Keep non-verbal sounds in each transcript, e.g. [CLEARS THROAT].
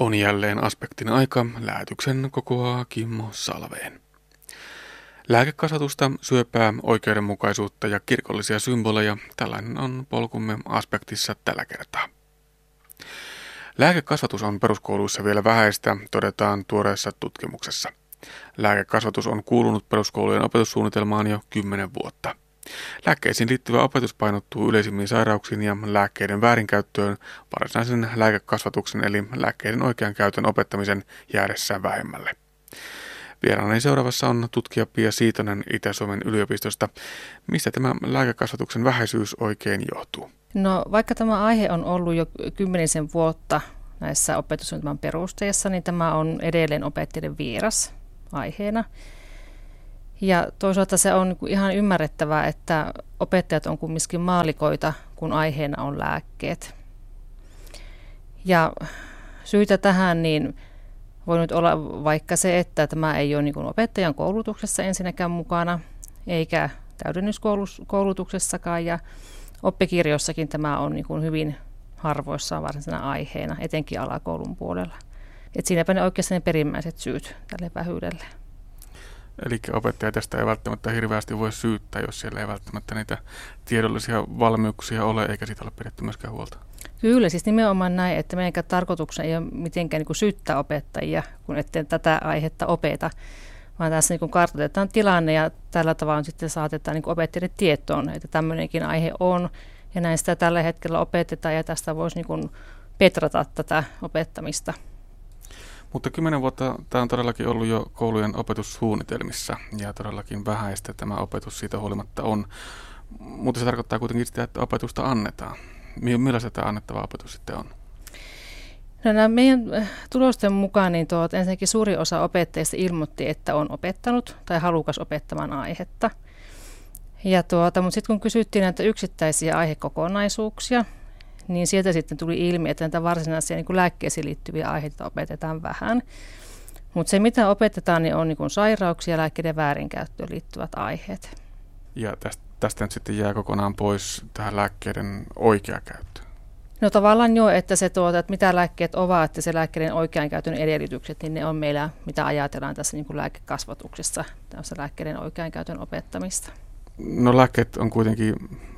On jälleen aspektin aika, lähetyksen kokoaa Kimmo Salveen. Lääkekasvatusta, syöpää, oikeudenmukaisuutta ja kirkollisia symboleja, tällainen on polkumme aspektissa tällä kertaa. Lääkekasvatus on peruskouluissa vielä vähäistä, todetaan tuoreessa tutkimuksessa. Lääkekasvatus on kuulunut peruskoulujen opetussuunnitelmaan jo kymmenen vuotta. Lääkkeisiin liittyvä opetus painottuu yleisimmin sairauksiin ja lääkkeiden väärinkäyttöön varsinaisen lääkekasvatuksen eli lääkkeiden oikean käytön opettamisen jäädessään vähemmälle. Vieraani seuraavassa on tutkija Pia Siitonen Itä-Suomen yliopistosta. Mistä tämä lääkekasvatuksen vähäisyys oikein johtuu? No vaikka tämä aihe on ollut jo kymmenisen vuotta näissä opetussuunnitelman perusteissa, niin tämä on edelleen opettajien vieras aiheena. Ja toisaalta se on ihan ymmärrettävää, että opettajat on kumminkin maalikoita, kun aiheena on lääkkeet. Ja syitä tähän niin voi nyt olla vaikka se, että tämä ei ole niin opettajan koulutuksessa ensinnäkään mukana, eikä täydennyskoulutuksessakaan. Ja oppikirjossakin tämä on niin hyvin harvoissaan varsinaisena aiheena, etenkin alakoulun puolella. Et siinäpä ne oikeastaan ne perimmäiset syyt tälle vähyydelle. Eli opettaja tästä ei välttämättä hirveästi voi syyttää, jos siellä ei välttämättä niitä tiedollisia valmiuksia ole, eikä siitä ole pidetty myöskään huolta. Kyllä, siis nimenomaan näin, että meidän tarkoituksena ei ole mitenkään niin syyttää opettajia, kun ette tätä aihetta opeta, vaan tässä niin kartoitetaan tilanne ja tällä tavalla sitten saatetaan niin opettajille tietoon, että tämmöinenkin aihe on ja näin sitä tällä hetkellä opetetaan ja tästä voisi niin petrata tätä opettamista. Mutta kymmenen vuotta tämä on todellakin ollut jo koulujen opetussuunnitelmissa ja todellakin vähäistä tämä opetus siitä huolimatta on. Mutta se tarkoittaa kuitenkin sitä, että opetusta annetaan. Millaista tämä annettava opetus sitten on? No nämä meidän äh, tulosten mukaan niin tuot, ensinnäkin suuri osa opettajista ilmoitti, että on opettanut tai halukas opettamaan aihetta. Ja tuota, mutta sitten kun kysyttiin näitä yksittäisiä aihekokonaisuuksia, niin sieltä sitten tuli ilmi, että näitä varsinaisia niin lääkkeisiin liittyviä aiheita opetetaan vähän. Mutta se, mitä opetetaan, niin on niin kuin sairauksia ja lääkkeiden väärinkäyttöön liittyvät aiheet. Ja tästä, tästä nyt sitten jää kokonaan pois tähän lääkkeiden oikea käyttö. No tavallaan jo, että se tuota, että mitä lääkkeet ovat, että se lääkkeiden oikean käytön edellytykset, niin ne on meillä, mitä ajatellaan tässä niin kuin lääkekasvatuksessa, tässä lääkkeiden oikean käytön opettamista. No lääkkeet on kuitenkin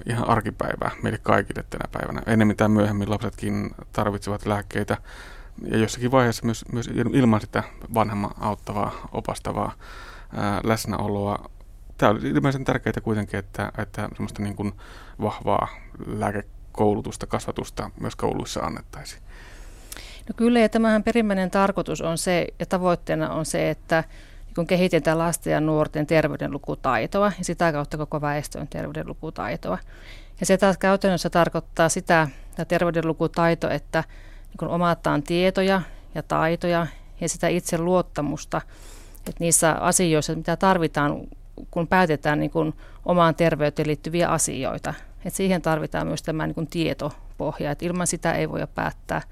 ihan arkipäivää meille kaikille tänä päivänä. Enemmän tai myöhemmin lapsetkin tarvitsevat lääkkeitä ja jossakin vaiheessa myös, myös ilman sitä vanhemman auttavaa, opastavaa ää, läsnäoloa. Tämä oli ilmeisen tärkeää kuitenkin, että, että semmoista niin kuin vahvaa lääkekoulutusta, kasvatusta myös kouluissa annettaisiin. No kyllä, ja tämähän perimmäinen tarkoitus on se, ja tavoitteena on se, että kun kehitetään lasten ja nuorten terveydenlukutaitoa ja sitä kautta koko väestön terveydenlukutaitoa. Ja se taas käytännössä tarkoittaa sitä, että terveydenlukutaito, että niin omataan tietoja ja taitoja ja sitä itse luottamusta, että niissä asioissa, mitä tarvitaan, kun päätetään niin kuin omaan terveyteen liittyviä asioita. Että siihen tarvitaan myös tämä niin kuin tietopohja, että ilman sitä ei voi päättää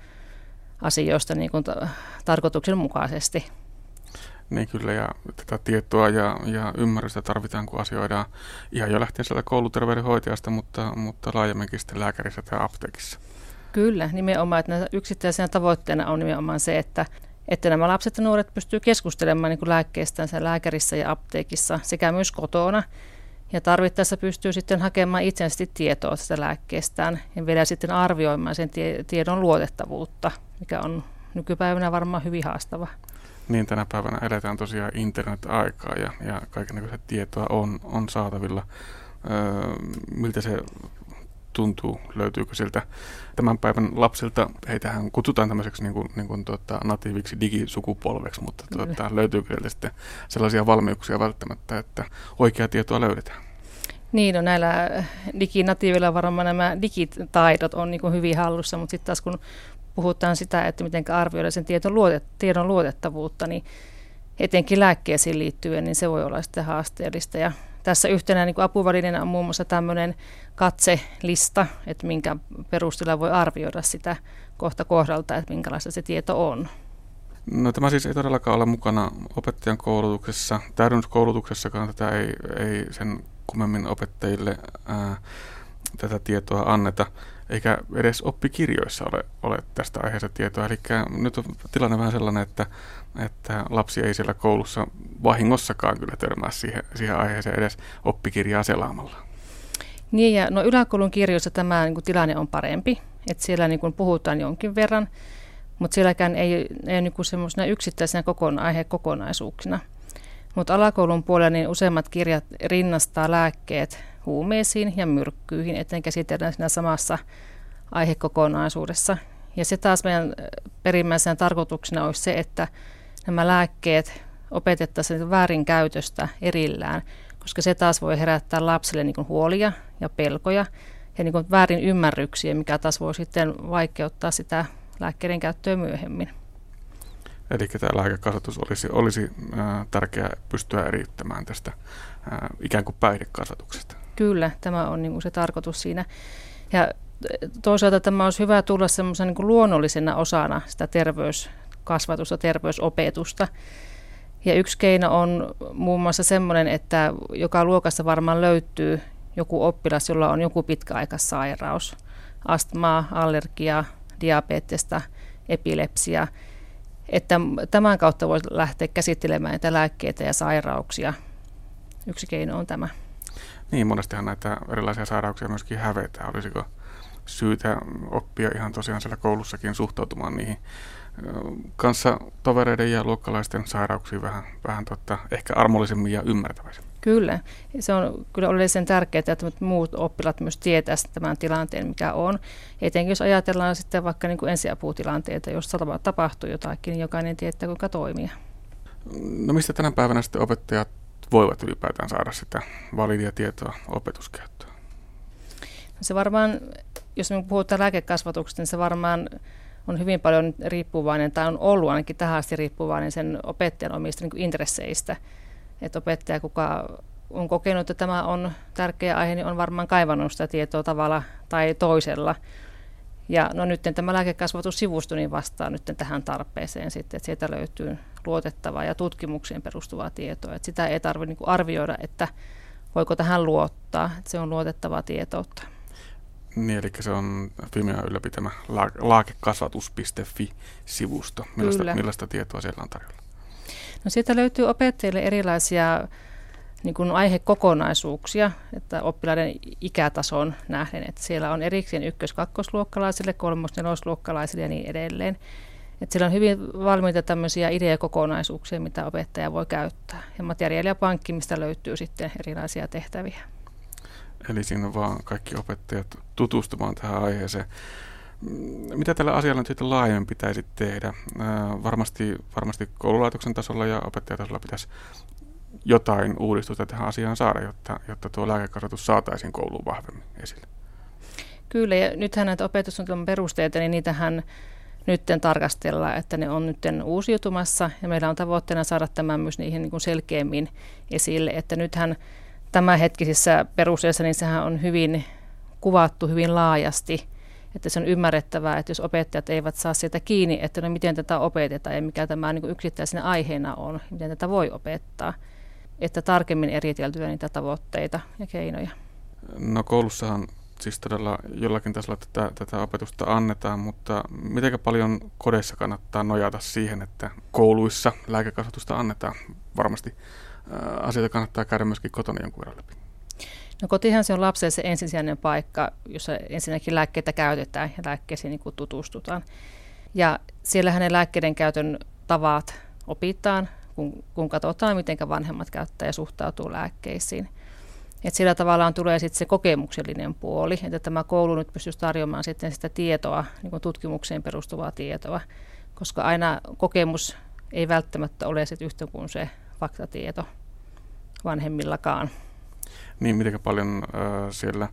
asioista niin kuin tarkoituksenmukaisesti. Niin kyllä, ja tätä tietoa ja, ja ymmärrystä tarvitaan, kun asioidaan ihan jo lähtien sieltä kouluterveydenhoitajasta, mutta, mutta laajemminkin sitten lääkärissä tai apteekissa. Kyllä, nimenomaan, että yksittäisenä tavoitteena on nimenomaan se, että, että nämä lapset ja nuoret pystyvät keskustelemaan niin lääkkeistään lääkärissä ja apteekissa sekä myös kotona. Ja tarvittaessa pystyy sitten hakemaan itsenäisesti tietoa tästä lääkkeestään ja vielä sitten arvioimaan sen tie- tiedon luotettavuutta, mikä on nykypäivänä varmaan hyvin haastava niin tänä päivänä eletään tosiaan internet-aikaa ja, ja kaikenlaista tietoa on, on saatavilla. Öö, miltä se tuntuu, löytyykö sieltä tämän päivän lapsilta, heitähän kutsutaan tämmöiseksi niin kuin, niin kuin tuota, natiiviksi digisukupolveksi, mutta tuota, löytyykö sieltä sitten sellaisia valmiuksia välttämättä, että oikeaa tietoa löydetään? Niin, no näillä diginatiivilla varmaan nämä digitaidot on niin hyvin hallussa, mutta sitten taas kun puhutaan sitä, että miten arvioida sen tiedon, luotet, tiedon luotettavuutta, niin etenkin lääkkeisiin liittyen, niin se voi olla sitten haasteellista. Ja tässä yhtenä niin apuvälineenä on muun muassa tämmöinen katselista, että minkä perusteella voi arvioida sitä kohta kohdalta, että minkälaista se tieto on. No tämä siis ei todellakaan ole mukana opettajan koulutuksessa. Täydennyskoulutuksessakaan tätä ei, ei sen kummemmin opettajille ää, tätä tietoa anneta. Eikä edes oppikirjoissa ole, ole tästä aiheesta tietoa. Eli nyt on tilanne vähän sellainen, että, että lapsi ei siellä koulussa vahingossakaan kyllä törmää siihen, siihen aiheeseen edes oppikirjaa selaamalla. Niin ja no yläkoulun kirjoissa tämä niin kuin, tilanne on parempi, että siellä niin kuin, puhutaan jonkin verran, mutta sielläkään ei, ei ole niin semmoisena yksittäisenä kokona, aihekokonaisuuksina. Mutta alakoulun puolella niin useimmat kirjat rinnastaa lääkkeet huumeisiin ja myrkkyihin, etten käsitellään siinä samassa aihekokonaisuudessa. Ja se taas meidän perimmäisenä tarkoituksena olisi se, että nämä lääkkeet opetettaisiin väärinkäytöstä erillään, koska se taas voi herättää lapsille niin kuin huolia ja pelkoja ja niin kuin väärin ymmärryksiä, mikä taas voi sitten vaikeuttaa sitä lääkkeiden käyttöä myöhemmin. Eli tämä lääkekasvatus olisi, olisi tärkeää pystyä eriyttämään tästä ikään kuin päihdekasvatuksesta. Kyllä, tämä on niin kuin se tarkoitus siinä. Ja toisaalta tämä olisi hyvä tulla semmoisen niin luonnollisena osana sitä terveyskasvatusta, terveysopetusta. Ja yksi keino on muun muassa semmoinen, että joka luokassa varmaan löytyy joku oppilas, jolla on joku pitkäaikaissairaus, astmaa, allergia, diabetesta, epilepsia, että tämän kautta voi lähteä käsittelemään näitä lääkkeitä ja sairauksia. Yksi keino on tämä. Niin, monestihan näitä erilaisia sairauksia myöskin hävetään. Olisiko syytä oppia ihan tosiaan siellä koulussakin suhtautumaan niihin kanssa tovereiden ja luokkalaisten sairauksiin vähän, vähän totta, ehkä armollisemmin ja ymmärtäväisemmin. Kyllä. Se on kyllä oleellisen tärkeää, että muut oppilaat myös tietävät tämän tilanteen, mikä on. Etenkin jos ajatellaan sitten vaikka niin kuin ensiaputilanteita, jos tapahtuu jotakin, niin jokainen tietää, kuinka toimia. No mistä tänä päivänä sitten opettajat voivat ylipäätään saada sitä validia tietoa opetuskäyttöön? No se varmaan, jos me puhutaan lääkekasvatuksesta, niin se varmaan on hyvin paljon riippuvainen, tai on ollut ainakin tähän asti riippuvainen sen opettajan omista niin intresseistä. Että opettaja, kuka on kokenut, että tämä on tärkeä aihe, niin on varmaan kaivannut sitä tietoa tavalla tai toisella. Ja no nyt tämä lääkekasvatussivusto niin vastaa nyt tähän tarpeeseen sitten, että sieltä löytyy luotettavaa ja tutkimukseen perustuvaa tietoa. Että sitä ei tarvitse niin arvioida, että voiko tähän luottaa, että se on luotettavaa tietoutta. Niin, eli se on Fimea ylläpitämä laakekasvatus.fi-sivusto. Millaista, millaista tietoa siellä on tarjolla? No sieltä löytyy opettajille erilaisia niin kuin aihekokonaisuuksia, että oppilaiden ikätason nähden, että siellä on erikseen ykkös-kakkosluokkalaisille, kolmos-nelosluokkalaisille ja niin edelleen. Että siellä on hyvin valmiita tämmöisiä ideakokonaisuuksia, mitä opettaja voi käyttää. Ja materiaalipankki, mistä löytyy sitten erilaisia tehtäviä. Eli siinä on vaan kaikki opettajat tutustumaan tähän aiheeseen. Mitä tällä asialla nyt sitten laajemmin pitäisi tehdä? varmasti, varmasti koululaitoksen tasolla ja opettajatasolla pitäisi jotain uudistusta tähän asiaan saada, jotta, jotta tuo lääkekasvatus saataisiin kouluun vahvemmin esille. Kyllä, ja nythän näitä opetussuunnitelman perusteita, niin niitähän nyt tarkastellaan, että ne on nyt uusiutumassa, ja meillä on tavoitteena saada tämä myös niihin niin kuin selkeämmin esille, että nythän tämänhetkisissä perusteissa, niin sehän on hyvin kuvattu hyvin laajasti, että se on ymmärrettävää, että jos opettajat eivät saa sieltä kiinni, että no miten tätä opetetaan ja mikä tämä niin yksittäisenä aiheena on, miten tätä voi opettaa, että tarkemmin eriteltyä niitä tavoitteita ja keinoja. No koulussahan siis todella jollakin tasolla tätä, tätä opetusta annetaan, mutta miten paljon kodeissa kannattaa nojata siihen, että kouluissa lääkekasvatusta annetaan? Varmasti asioita kannattaa käydä myöskin kotona jonkun verran läpi. No kotihan se on lapselle se ensisijainen paikka, jossa ensinnäkin lääkkeitä käytetään ja lääkkeisiin niin tutustutaan. Ja siellä hänen lääkkeiden käytön tavat opitaan, kun, kun katsotaan, miten vanhemmat käyttää ja suhtautuu lääkkeisiin. Et sillä tavallaan tulee sitten se kokemuksellinen puoli, että tämä koulu nyt pystyisi tarjoamaan sitten sitä tietoa, niin tutkimukseen perustuvaa tietoa, koska aina kokemus ei välttämättä ole sit yhtä kuin se faktatieto vanhemmillakaan. Niin, miten paljon äh, siellä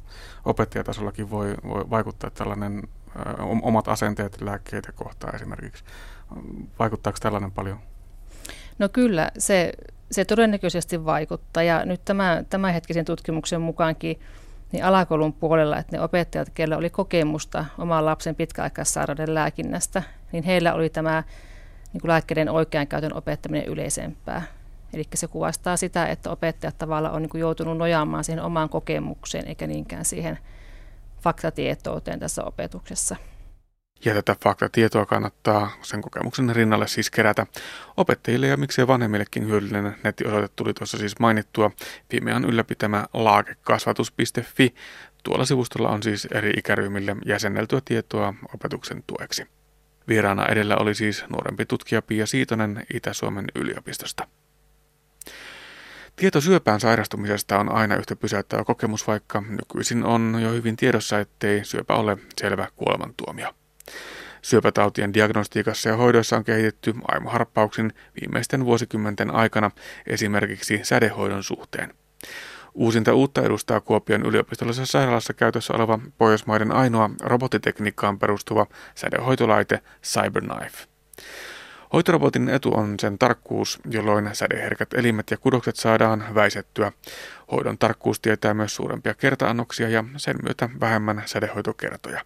opettajatasollakin voi, voi vaikuttaa tällainen äh, omat asenteet lääkkeitä kohtaan esimerkiksi. Vaikuttaako tällainen paljon? No kyllä, se, se todennäköisesti vaikuttaa ja nyt tämä, tämänhetkisen tutkimuksen mukaankin niin alakoulun puolella, että ne opettajat, keillä oli kokemusta oman lapsen pitkäaikaissairauden lääkinnästä, niin heillä oli tämä niin kuin lääkkeiden oikean käytön opettaminen yleisempää. Eli se kuvastaa sitä, että opettajat tavallaan on niin joutunut nojaamaan siihen omaan kokemukseen eikä niinkään siihen faktatietouteen tässä opetuksessa. Ja tätä faktatietoa kannattaa sen kokemuksen rinnalle siis kerätä. Opettajille ja miksei vanhemmillekin hyödyllinen nettiosoite tuli tuossa siis mainittua. Fimean ylläpitämä laakekasvatus.fi. Tuolla sivustolla on siis eri ikäryhmille jäsenneltyä tietoa opetuksen tueksi. Vieraana edellä oli siis nuorempi tutkija Pia Siitonen Itä-Suomen yliopistosta. Tieto syöpään sairastumisesta on aina yhtä pysäyttävä kokemus, vaikka nykyisin on jo hyvin tiedossa, ettei syöpä ole selvä kuolemantuomio. Syöpätautien diagnostiikassa ja hoidoissa on kehitetty aimoharppauksin viimeisten vuosikymmenten aikana esimerkiksi sädehoidon suhteen. Uusinta uutta edustaa Kuopion yliopistollisessa sairaalassa käytössä oleva Pohjoismaiden ainoa robottitekniikkaan perustuva sädehoitolaite CyberKnife. Hoitorobotin etu on sen tarkkuus, jolloin sädeherkät elimet ja kudokset saadaan väisettyä. Hoidon tarkkuus tietää myös suurempia kertaannoksia ja sen myötä vähemmän sädehoitokertoja.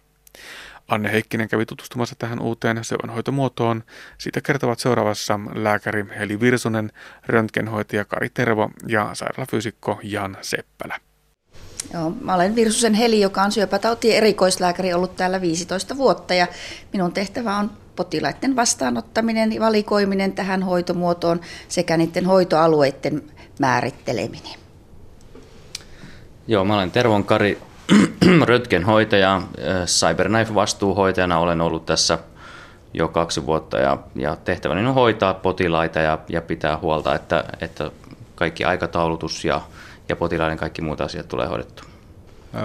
Anne Heikkinen kävi tutustumassa tähän uuteen syövänhoitomuotoon. Siitä kertovat seuraavassa lääkäri Heli Virsunen, röntgenhoitaja Kari Tervo ja sairaalafyysikko Jan Seppälä. Joo, mä olen Virsusen Heli, joka on syöpätautien erikoislääkäri ollut täällä 15 vuotta ja minun tehtävä on potilaiden vastaanottaminen ja valikoiminen tähän hoitomuotoon sekä niiden hoitoalueiden määritteleminen. Joo, mä olen Tervon Kari, röntgenhoitaja, äh, CyberKnife-vastuuhoitajana olen ollut tässä jo kaksi vuotta ja, ja tehtäväni on hoitaa potilaita ja, ja pitää huolta, että, että kaikki aikataulutus ja, ja potilaiden kaikki muut asiat tulee hoidettua.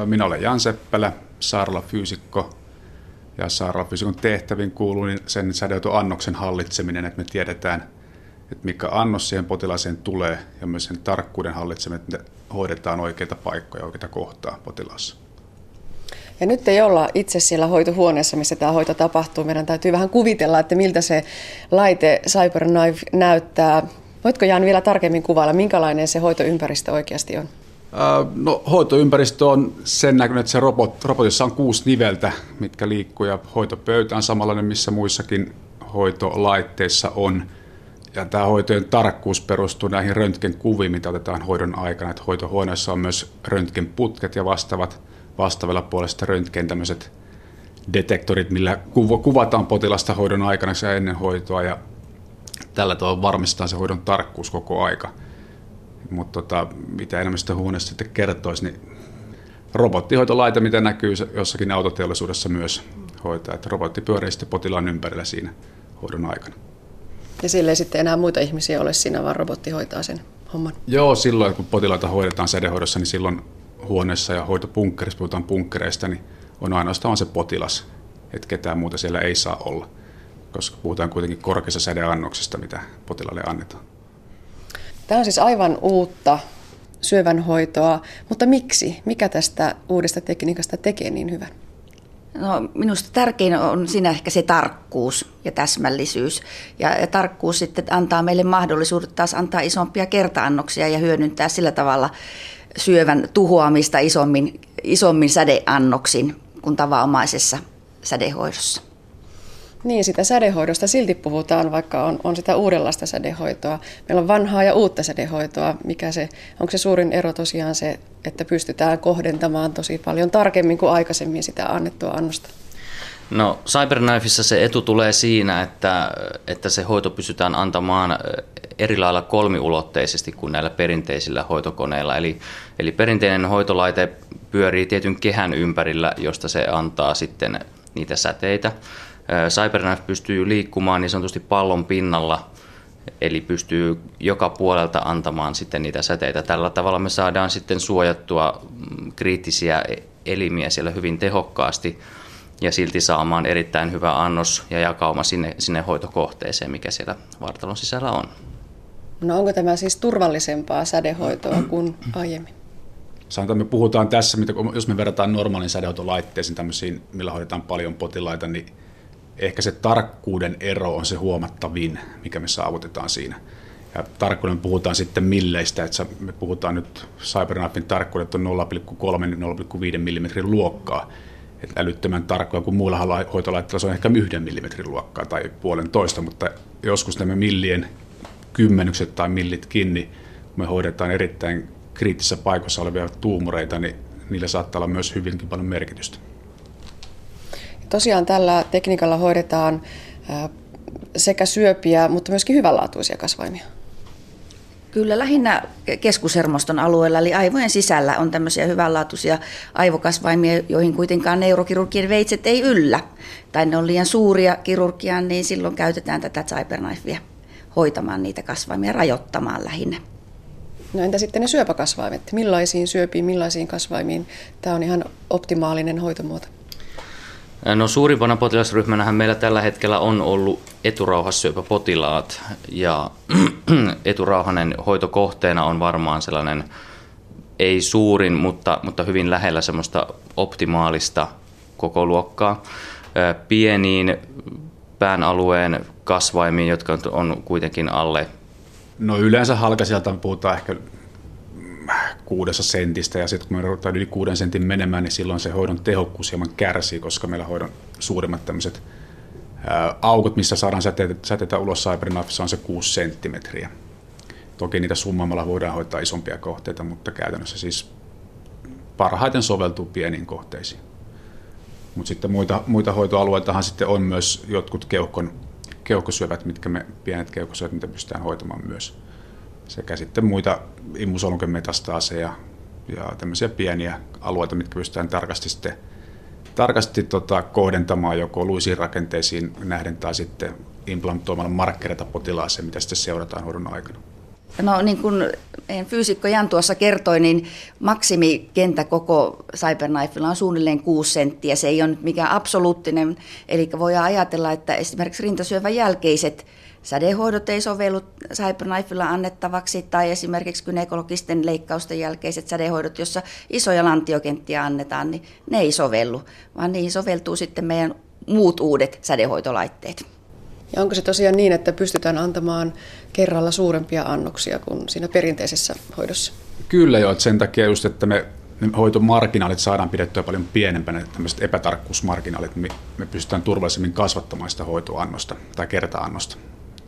Minä olen Jan Seppälä, sairaalafyysikko ja sairaalafyysikon tehtäviin kuuluu niin sen annoksen hallitseminen, että me tiedetään, että mikä annos siihen potilaaseen tulee ja myös sen tarkkuuden hallitseminen, että hoidetaan oikeita paikkoja, oikeita kohtaa potilaassa. Ja nyt ei olla itse siellä hoitohuoneessa, missä tämä hoito tapahtuu. Meidän täytyy vähän kuvitella, että miltä se laite CyberKnife näyttää. Voitko Jan vielä tarkemmin kuvailla, minkälainen se hoitoympäristö oikeasti on? No, hoitoympäristö on sen näköinen, että se robot, robotissa on kuusi niveltä, mitkä liikkuu ja hoitopöytä on samanlainen, missä muissakin hoitolaitteissa on. Ja tämä hoitojen tarkkuus perustuu näihin röntgenkuviin, mitä otetaan hoidon aikana. Että hoitohuoneessa on myös röntgenputket ja vastaavat vastaavalla puolesta röntgen tämmöiset detektorit, millä kuvataan potilasta hoidon aikana ja ennen hoitoa ja tällä tavalla varmistetaan se hoidon tarkkuus koko aika. Mutta tota, mitä enemmän sitä huoneesta sitten kertoisi, niin robottihoitolaite, mitä näkyy jossakin autoteollisuudessa myös hoitaa, että robotti pyörii sitten potilaan ympärillä siinä hoidon aikana. Ja sille ei sitten enää muita ihmisiä ole siinä, vaan robotti hoitaa sen homman. Joo, silloin kun potilaita hoidetaan sädehoidossa, niin silloin huoneessa ja hoitopunkkerissa, puhutaan punkkereista, niin on ainoastaan se potilas, että ketään muuta siellä ei saa olla, koska puhutaan kuitenkin korkeassa sädeannoksesta, mitä potilaalle annetaan. Tämä on siis aivan uutta syövänhoitoa, mutta miksi? Mikä tästä uudesta tekniikasta tekee niin hyvän? No, minusta tärkein on siinä ehkä se tarkkuus ja täsmällisyys. Ja, ja tarkkuus sitten antaa meille mahdollisuudet taas antaa isompia kertaannoksia ja hyödyntää sillä tavalla syövän tuhoamista isommin, isommin sädeannoksin kuin tavanomaisessa sädehoidossa. Niin, sitä sädehoidosta silti puhutaan, vaikka on, on sitä uudenlaista sädehoitoa. Meillä on vanhaa ja uutta sädehoitoa. Mikä se, onko se suurin ero tosiaan se, että pystytään kohdentamaan tosi paljon tarkemmin kuin aikaisemmin sitä annettua annosta? No CyberKnifeissa se etu tulee siinä, että, että se hoito pystytään antamaan eri lailla kolmiulotteisesti kuin näillä perinteisillä hoitokoneilla. Eli, eli perinteinen hoitolaite pyörii tietyn kehän ympärillä, josta se antaa sitten niitä säteitä. CyberKnife pystyy liikkumaan niin sanotusti pallon pinnalla, eli pystyy joka puolelta antamaan sitten niitä säteitä. Tällä tavalla me saadaan sitten suojattua mm, kriittisiä elimiä siellä hyvin tehokkaasti ja silti saamaan erittäin hyvä annos ja jakauma sinne, sinne hoitokohteeseen, mikä siellä vartalon sisällä on. No onko tämä siis turvallisempaa sädehoitoa kuin aiemmin? Sanotaan, me puhutaan tässä, jos me verrataan normaalin sädehoitolaitteisiin, tämmöisiin, millä hoidetaan paljon potilaita, niin ehkä se tarkkuuden ero on se huomattavin, mikä me saavutetaan siinä. Ja tarkkuuden puhutaan sitten milleistä, että me puhutaan nyt CyberKnifein tarkkuudet on 0,3-0,5 mm luokkaa. Että älyttömän tarkkoja kuin muilla hoitolaitteilla se on ehkä yhden millimetrin luokkaa tai puolentoista, mutta joskus nämä millien kymmenykset tai millit kiinni, kun me hoidetaan erittäin kriittisessä paikassa olevia tuumureita, niin niillä saattaa olla myös hyvinkin paljon merkitystä. Tosiaan tällä tekniikalla hoidetaan sekä syöpiä, mutta myöskin hyvänlaatuisia kasvaimia. Kyllä lähinnä keskushermoston alueella, eli aivojen sisällä on tämmöisiä hyvänlaatuisia aivokasvaimia, joihin kuitenkaan neurokirurgien veitset ei yllä. Tai ne on liian suuria kirurgiaan, niin silloin käytetään tätä cyberknifea hoitamaan niitä kasvaimia, rajoittamaan lähinnä. No entä sitten ne syöpäkasvaimet? Millaisiin syöpiin, millaisiin kasvaimiin tämä on ihan optimaalinen hoitomuoto? No suurimpana potilasryhmänähän meillä tällä hetkellä on ollut eturauhassyöpäpotilaat ja [CLEARS THROAT] eturauhanen hoitokohteena on varmaan sellainen ei suurin, mutta, mutta hyvin lähellä semmoista optimaalista koko luokkaa. Pieniin pään alueen kasvaimiin, jotka on kuitenkin alle. No yleensä halkasijalta puhutaan ehkä kuudessa sentistä ja sitten kun me ruvetaan yli kuuden sentin menemään, niin silloin se hoidon tehokkuus hieman kärsii, koska meillä hoidon suurimmat tämmöiset aukot, missä saadaan säteitä, säteitä ulos Cybernafissa on se 6 senttimetriä. Toki niitä summaamalla voidaan hoitaa isompia kohteita, mutta käytännössä siis parhaiten soveltuu pieniin kohteisiin. Mutta sitten muita, muita hoitoalueitahan sitten on myös jotkut keuhkon, keuhkosyövät, mitkä me, pienet keuhkosyövät, mitä pystytään hoitamaan myös sekä sitten muita immusolonkemetastaaseja ja tämmöisiä pieniä alueita, mitkä pystytään tarkasti sitten tarkasti tota, kohdentamaan joko luisiin rakenteisiin nähden tai sitten implantoimalla markkereita potilaaseen, mitä sitten seurataan hoidon aikana. No niin kuin fyysikko Jan tuossa kertoi, niin maksimikenttä koko Cyberknifella on suunnilleen 6 senttiä. Se ei ole nyt mikään absoluuttinen, eli voidaan ajatella, että esimerkiksi rintasyövän jälkeiset sädehoidot ei sovellu Cyberknifella annettavaksi tai esimerkiksi gynekologisten leikkausten jälkeiset sädehoidot, jossa isoja lantiokenttiä annetaan, niin ne ei sovellu, vaan niihin soveltuu sitten meidän muut uudet sädehoitolaitteet. Ja onko se tosiaan niin, että pystytään antamaan kerralla suurempia annoksia kuin siinä perinteisessä hoidossa? Kyllä joo, että sen takia just, että me hoitomarginaalit saadaan pidettyä paljon pienempänä, tämmöiset epätarkkuusmarginaalit, me, me pystytään turvallisemmin kasvattamaan sitä hoitoannosta tai kerta-annosta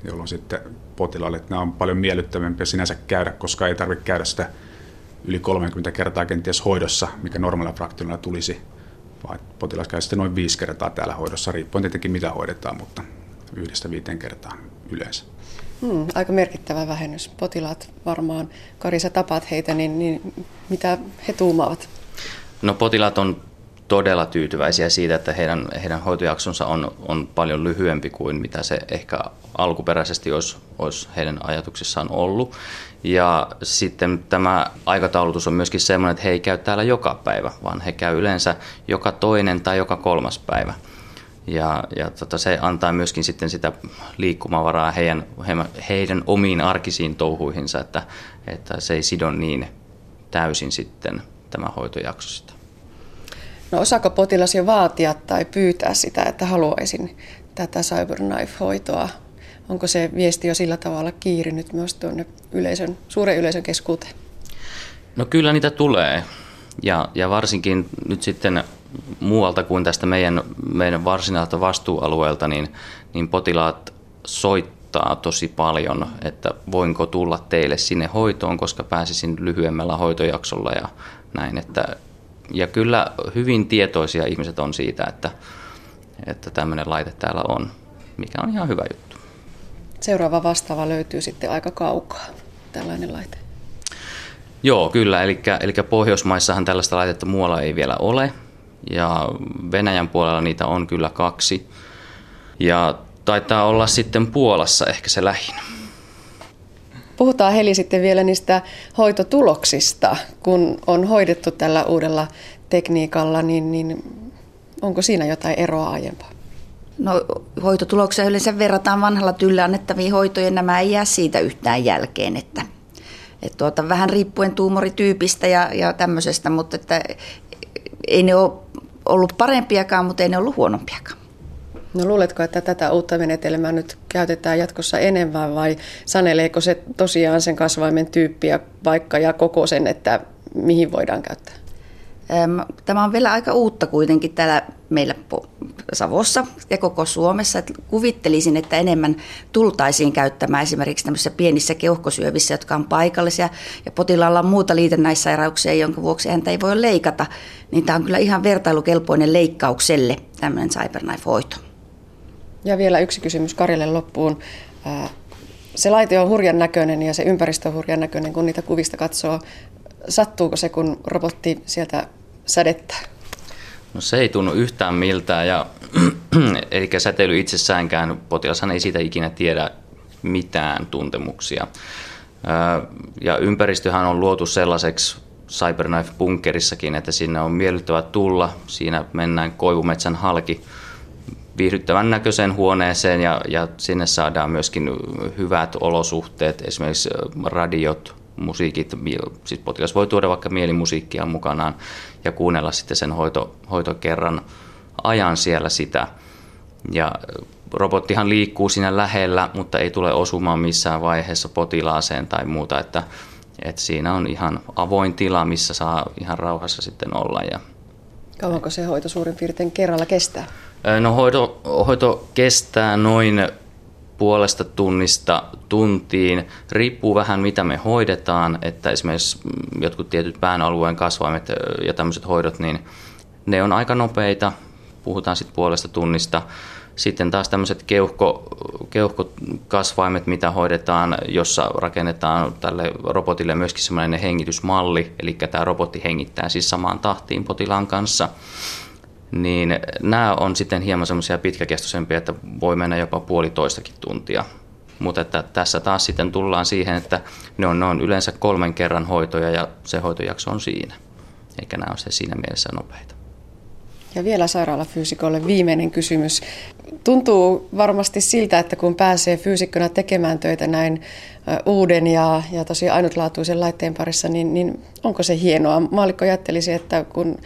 jolloin sitten potilaalle nämä on paljon miellyttävämpiä sinänsä käydä, koska ei tarvitse käydä sitä yli 30 kertaa kenties hoidossa, mikä normaalilla fraktionilla tulisi, vaan potilas käy sitten noin viisi kertaa täällä hoidossa, riippuen tietenkin mitä hoidetaan, mutta yhdestä viiteen kertaa yleensä. Hmm, aika merkittävä vähennys. Potilaat varmaan, Karisa tapaat heitä, niin, niin mitä he tuumaavat? No potilaat on todella tyytyväisiä siitä, että heidän, heidän hoitojaksonsa on, on paljon lyhyempi kuin mitä se ehkä alkuperäisesti olisi, olisi heidän ajatuksissaan ollut. Ja sitten tämä aikataulutus on myöskin sellainen, että he ei käy täällä joka päivä, vaan he käy yleensä joka toinen tai joka kolmas päivä. Ja, ja tota, se antaa myöskin sitten sitä liikkumavaraa heidän, heidän omiin arkisiin touhuihinsa, että, että se ei sido niin täysin sitten tämä hoitojakso sitä. No osaako potilas jo vaatia tai pyytää sitä, että haluaisin tätä CyberKnife-hoitoa? Onko se viesti jo sillä tavalla kiirinyt myös tuonne yleisön, suuren yleisön keskuuteen? No kyllä niitä tulee. Ja, ja varsinkin nyt sitten muualta kuin tästä meidän, meidän varsinaiselta vastuualueelta, niin, niin potilaat soittaa tosi paljon, että voinko tulla teille sinne hoitoon, koska pääsisin lyhyemmällä hoitojaksolla ja näin. Että ja kyllä hyvin tietoisia ihmiset on siitä, että, että tämmöinen laite täällä on, mikä on ihan hyvä juttu. Seuraava vastaava löytyy sitten aika kaukaa, tällainen laite. Joo, kyllä. Eli, eli Pohjoismaissahan tällaista laitetta muualla ei vielä ole. Ja Venäjän puolella niitä on kyllä kaksi. Ja taitaa olla sitten Puolassa ehkä se lähin. Puhutaan Heli sitten vielä niistä hoitotuloksista, kun on hoidettu tällä uudella tekniikalla, niin, niin onko siinä jotain eroa aiempaa? No hoitotuloksia yleensä verrataan vanhalla tyllä annettaviin hoitoihin, nämä ei jää siitä yhtään jälkeen, että, että tuota, vähän riippuen tuumorityypistä ja, ja tämmöisestä, mutta että ei ne ole ollut parempiakaan, mutta ei ne ollut huonompiakaan. No luuletko, että tätä uutta menetelmää nyt käytetään jatkossa enemmän vai saneleeko se tosiaan sen kasvaimen tyyppiä vaikka ja koko sen, että mihin voidaan käyttää? Tämä on vielä aika uutta kuitenkin täällä meillä Savossa ja koko Suomessa. Kuvittelisin, että enemmän tultaisiin käyttämään esimerkiksi tämmöisissä pienissä keuhkosyövissä, jotka on paikallisia ja potilaalla on muuta liitännäissairauksia, jonka vuoksi häntä ei voi leikata. Niin tämä on kyllä ihan vertailukelpoinen leikkaukselle tämmöinen CyberKnife-hoito. Ja vielä yksi kysymys Karille loppuun. Se laite on hurjan näköinen ja se ympäristö on hurjan näköinen, kun niitä kuvista katsoo. Sattuuko se, kun robotti sieltä sädettää? No se ei tunnu yhtään miltään, ja, [CLEARS THROAT] eli säteily itsessäänkään, potilashan ei siitä ikinä tiedä mitään tuntemuksia. Ja ympäristöhän on luotu sellaiseksi Cyberknife-bunkerissakin, että sinne on miellyttävä tulla. Siinä mennään koivumetsän halki viihdyttävän näköiseen huoneeseen ja, ja sinne saadaan myöskin hyvät olosuhteet, esimerkiksi radiot, musiikit, siis potilas voi tuoda vaikka mielimusiikkia mukanaan ja kuunnella sitten sen hoito, hoitokerran ajan siellä sitä. Ja robottihan liikkuu siinä lähellä, mutta ei tule osumaan missään vaiheessa potilaaseen tai muuta, että, että siinä on ihan avoin tila, missä saa ihan rauhassa sitten olla. Ja Kauanko se hoito suurin piirtein kerralla kestää? No hoito, hoito kestää noin puolesta tunnista tuntiin. Riippuu vähän mitä me hoidetaan, että esimerkiksi jotkut tietyt pään alueen kasvaimet ja tämmöiset hoidot, niin ne on aika nopeita. Puhutaan sitten puolesta tunnista. Sitten taas tämmöiset keuhko, keuhkokasvaimet, mitä hoidetaan, jossa rakennetaan tälle robotille myöskin semmoinen hengitysmalli, eli tämä robotti hengittää siis samaan tahtiin potilaan kanssa niin nämä on sitten hieman semmoisia pitkäkestoisempia, että voi mennä jopa puolitoistakin tuntia. Mutta että tässä taas sitten tullaan siihen, että ne on, ne on yleensä kolmen kerran hoitoja ja se hoitojakso on siinä. Eikä nämä ole se siinä mielessä nopeita. Ja vielä sairaalafyysikolle viimeinen kysymys. Tuntuu varmasti siltä, että kun pääsee fyysikkona tekemään töitä näin uuden ja, ja tosi ainutlaatuisen laitteen parissa, niin, niin onko se hienoa? Maalikko ajattelisi, että kun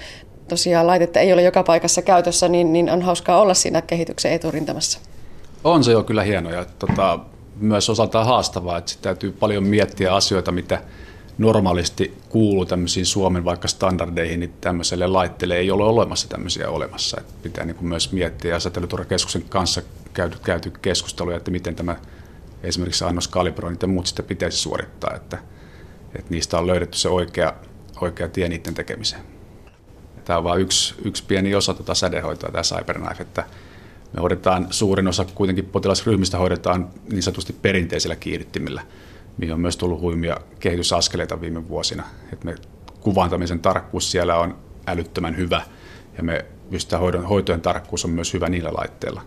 tosiaan laitetta ei ole joka paikassa käytössä, niin, niin on hauskaa olla siinä kehityksen eturintamassa. On se jo kyllä hienoa ja tota, myös osaltaan haastavaa, että täytyy paljon miettiä asioita, mitä normaalisti kuuluu tämmöisiin Suomen vaikka standardeihin, niin tämmöiselle laitteelle ei ole olemassa tämmöisiä olemassa. Että pitää niin kuin myös miettiä ja säteilyturvakeskuksen kanssa käyty, käyty keskusteluja, että miten tämä esimerkiksi annoskalibroinnit ja muut sitten pitäisi suorittaa, että, että niistä on löydetty se oikea, oikea tie niiden tekemiseen. Tämä on vain yksi, yksi pieni osa tuota sädehoitoa, tämä CyberKnife, että me hoidetaan, suurin osa kuitenkin potilasryhmistä hoidetaan niin sanotusti perinteisillä kiihdyttimillä, mihin on myös tullut huimia kehitysaskeleita viime vuosina. Että me kuvantamisen tarkkuus siellä on älyttömän hyvä ja me pystytään hoidon, hoitojen tarkkuus on myös hyvä niillä laitteilla.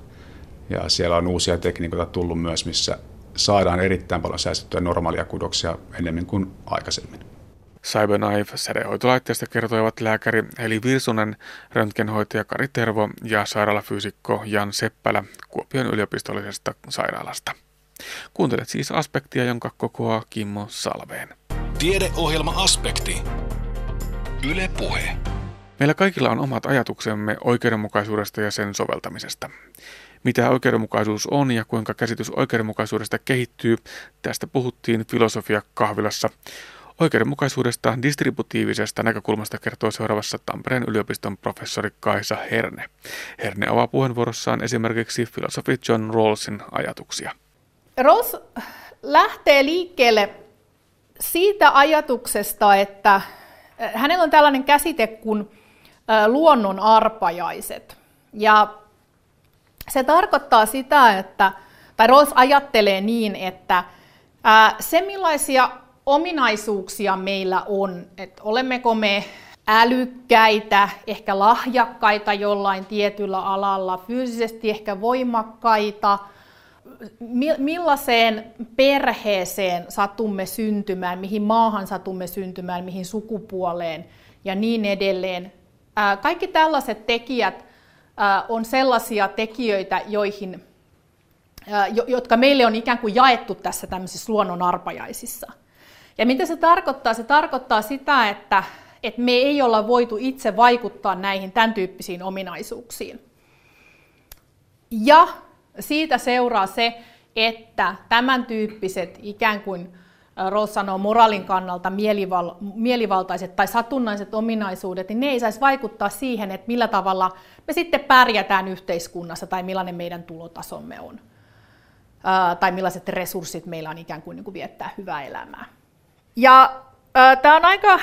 Ja siellä on uusia tekniikoita tullut myös, missä saadaan erittäin paljon säästettyä normaalia kudoksia enemmän kuin aikaisemmin. Cyberknife sädehoitolaitteesta kertoivat lääkäri Heli Virsunen, röntgenhoitaja Kari Tervo ja sairaalafyysikko Jan Seppälä Kuopion yliopistollisesta sairaalasta. Kuuntelet siis aspektia, jonka kokoaa Kimmo Salveen. Tiedeohjelma Aspekti. Yle Puhe. Meillä kaikilla on omat ajatuksemme oikeudenmukaisuudesta ja sen soveltamisesta. Mitä oikeudenmukaisuus on ja kuinka käsitys oikeudenmukaisuudesta kehittyy, tästä puhuttiin filosofia kahvilassa. Oikeudenmukaisuudesta distributiivisesta näkökulmasta kertoo seuraavassa Tampereen yliopiston professori Kaisa Herne. Herne avaa puheenvuorossaan esimerkiksi filosofi John Rawlsin ajatuksia. Rawls lähtee liikkeelle siitä ajatuksesta, että äh, hänellä on tällainen käsite kuin äh, luonnon arpajaiset. Ja se tarkoittaa sitä, että, tai Rawls ajattelee niin, että äh, se millaisia ominaisuuksia meillä on, että olemmeko me älykkäitä, ehkä lahjakkaita jollain tietyllä alalla, fyysisesti ehkä voimakkaita, millaiseen perheeseen satumme syntymään, mihin maahan satumme syntymään, mihin sukupuoleen ja niin edelleen. Kaikki tällaiset tekijät on sellaisia tekijöitä, joihin, jotka meille on ikään kuin jaettu tässä tämmöisissä luonnon arpajaisissa. Ja mitä se tarkoittaa? Se tarkoittaa sitä, että, että me ei olla voitu itse vaikuttaa näihin tämän tyyppisiin ominaisuuksiin. Ja siitä seuraa se, että tämän tyyppiset ikään kuin Ross sanoo moraalin kannalta mielival, mielivaltaiset tai satunnaiset ominaisuudet, niin ne ei saisi vaikuttaa siihen, että millä tavalla me sitten pärjätään yhteiskunnassa tai millainen meidän tulotasomme on. Tai millaiset resurssit meillä on ikään kuin, niin kuin viettää hyvää elämää. Ja tämä on aika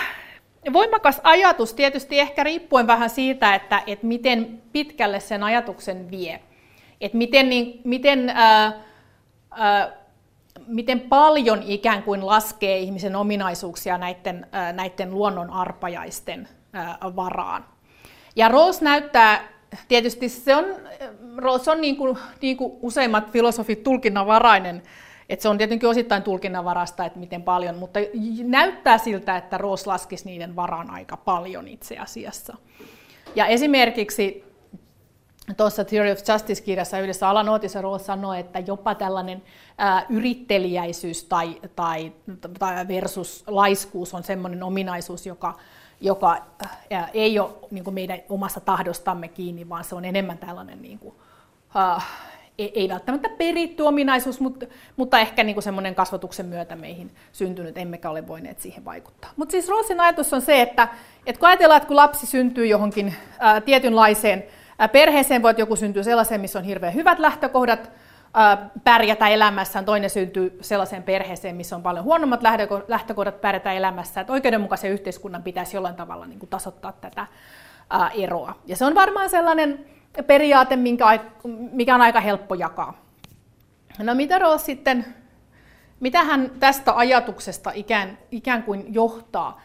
voimakas ajatus, tietysti ehkä riippuen vähän siitä, että, että miten pitkälle sen ajatuksen vie. Että miten, niin, miten, ää, ää, miten paljon ikään kuin laskee ihmisen ominaisuuksia näiden, ää, näiden luonnon arpajaisten ää, varaan. Ja Rawls näyttää, tietysti se on, Rawls on niin kuin, niin kuin useimmat filosofit tulkinnanvarainen, että se on tietenkin osittain tulkinnanvarasta, että miten paljon, mutta näyttää siltä, että Rawls laskisi niiden varaan aika paljon itse asiassa. Ja esimerkiksi tuossa Theory of Justice-kirjassa yhdessä Alanootissa Rawls sanoi, että jopa tällainen ää, yritteliäisyys tai, tai, tai versus laiskuus on sellainen ominaisuus, joka, joka ää, ei ole niin meidän omassa tahdostamme kiinni, vaan se on enemmän tällainen niin kuin, ää, ei välttämättä peritty ominaisuus, mutta, mutta ehkä niin semmoinen kasvatuksen myötä meihin syntynyt, emmekä ole voineet siihen vaikuttaa. Mutta siis Rossin ajatus on se, että, että kun ajatellaan, että kun lapsi syntyy johonkin ää, tietynlaiseen perheeseen, voi joku syntyy sellaiseen, missä on hirveän hyvät lähtökohdat pärjätä elämässään, toinen syntyy sellaiseen perheeseen, missä on paljon huonommat lähtökohdat pärjätä elämässä, että oikeudenmukaisen yhteiskunnan pitäisi jollain tavalla niin kuin tasoittaa tätä eroa. Ja se on varmaan sellainen periaate, minkä, mikä on aika helppo jakaa. No mitä Roos sitten, mitä hän tästä ajatuksesta ikään, ikään kuin johtaa?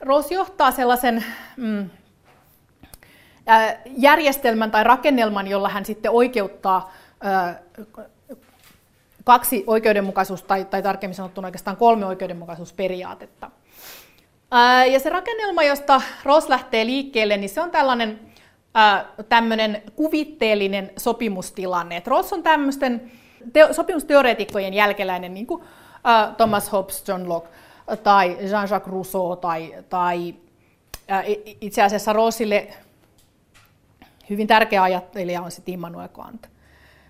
Roos johtaa sellaisen mm, järjestelmän tai rakennelman, jolla hän sitten oikeuttaa ää, kaksi oikeudenmukaisuus- tai, tai tarkemmin sanottuna oikeastaan kolme oikeudenmukaisuusperiaatetta. Ää, ja se rakennelma, josta Ross lähtee liikkeelle, niin se on tällainen tämmöinen kuvitteellinen sopimustilanne. Et Ross on tämmöisten te- sopimusteoreetikkojen jälkeläinen, niin kuin äh, Thomas Hobbes, John Locke tai Jean-Jacques Rousseau tai, tai äh, itse asiassa Rossille hyvin tärkeä ajattelija on sitten Immanuel Kant.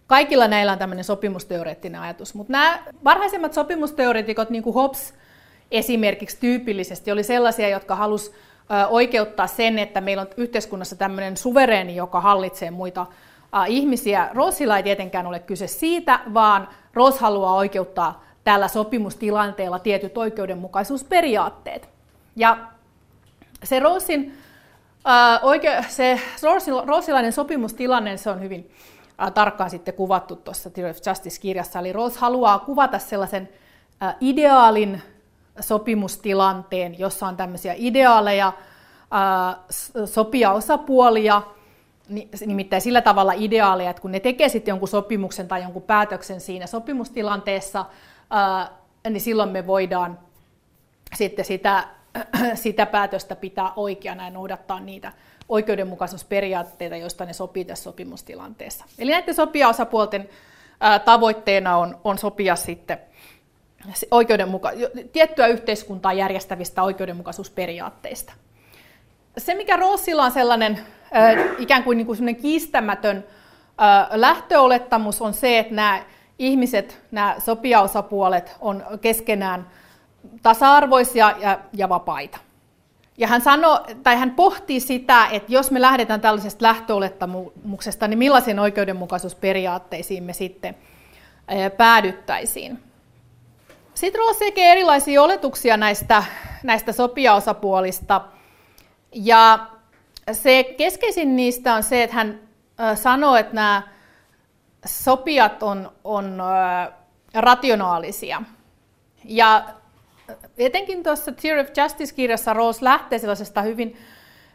Kaikilla näillä on tämmöinen sopimusteoreettinen ajatus, mutta nämä varhaisemmat sopimusteoreetikot, niin kuin Hobbes esimerkiksi tyypillisesti, oli sellaisia, jotka halusivat oikeuttaa sen, että meillä on yhteiskunnassa tämmöinen suvereeni, joka hallitsee muita ihmisiä. Rossilla ei tietenkään ole kyse siitä, vaan Ross haluaa oikeuttaa tällä sopimustilanteella tietyt oikeudenmukaisuusperiaatteet. Ja se Rossin, oike, se Rossilainen sopimustilanne, se on hyvin tarkkaan sitten kuvattu tuossa Theory of Justice-kirjassa. Eli Ross haluaa kuvata sellaisen ideaalin sopimustilanteen, jossa on tämmöisiä ideaaleja, sopia osapuolia, nimittäin sillä tavalla ideaaleja, että kun ne tekee sitten jonkun sopimuksen tai jonkun päätöksen siinä sopimustilanteessa, niin silloin me voidaan sitten sitä, [CLEARS THROAT] sitä päätöstä pitää oikeana ja noudattaa niitä oikeudenmukaisuusperiaatteita, joista ne sopii tässä sopimustilanteessa. Eli näiden sopijaosapuolten tavoitteena on, on sopia sitten oikeudenmuka- tiettyä yhteiskuntaa järjestävistä oikeudenmukaisuusperiaatteista. Se, mikä Rossilla on sellainen ikään kuin, niin kuin kiistämätön äh, lähtöolettamus, on se, että nämä ihmiset, nämä sopijaosapuolet on keskenään tasa-arvoisia ja, ja vapaita. Ja hän, sanoo, tai hän pohtii sitä, että jos me lähdetään tällaisesta lähtöolettamuksesta, niin millaisiin oikeudenmukaisuusperiaatteisiin me sitten päädyttäisiin. Sitten Ross tekee erilaisia oletuksia näistä, näistä sopijaosapuolista. Ja se keskeisin niistä on se, että hän sanoo, että nämä sopijat on, on rationaalisia. Ja etenkin tuossa Theory of Justice-kirjassa Ross lähtee sellaisesta hyvin,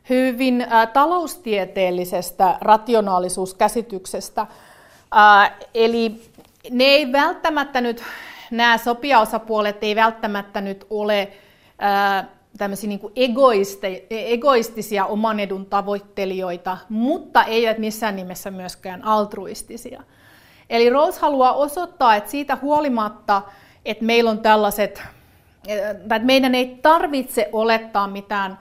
hyvin taloustieteellisestä rationaalisuuskäsityksestä. eli ne ei välttämättä nyt nämä sopijaosapuolet ei välttämättä nyt ole tämmöisiä niin kuin egoistisia oman edun tavoittelijoita, mutta eivät missään nimessä myöskään altruistisia. Eli Rawls haluaa osoittaa, että siitä huolimatta, että meillä on tällaiset, että meidän ei tarvitse olettaa mitään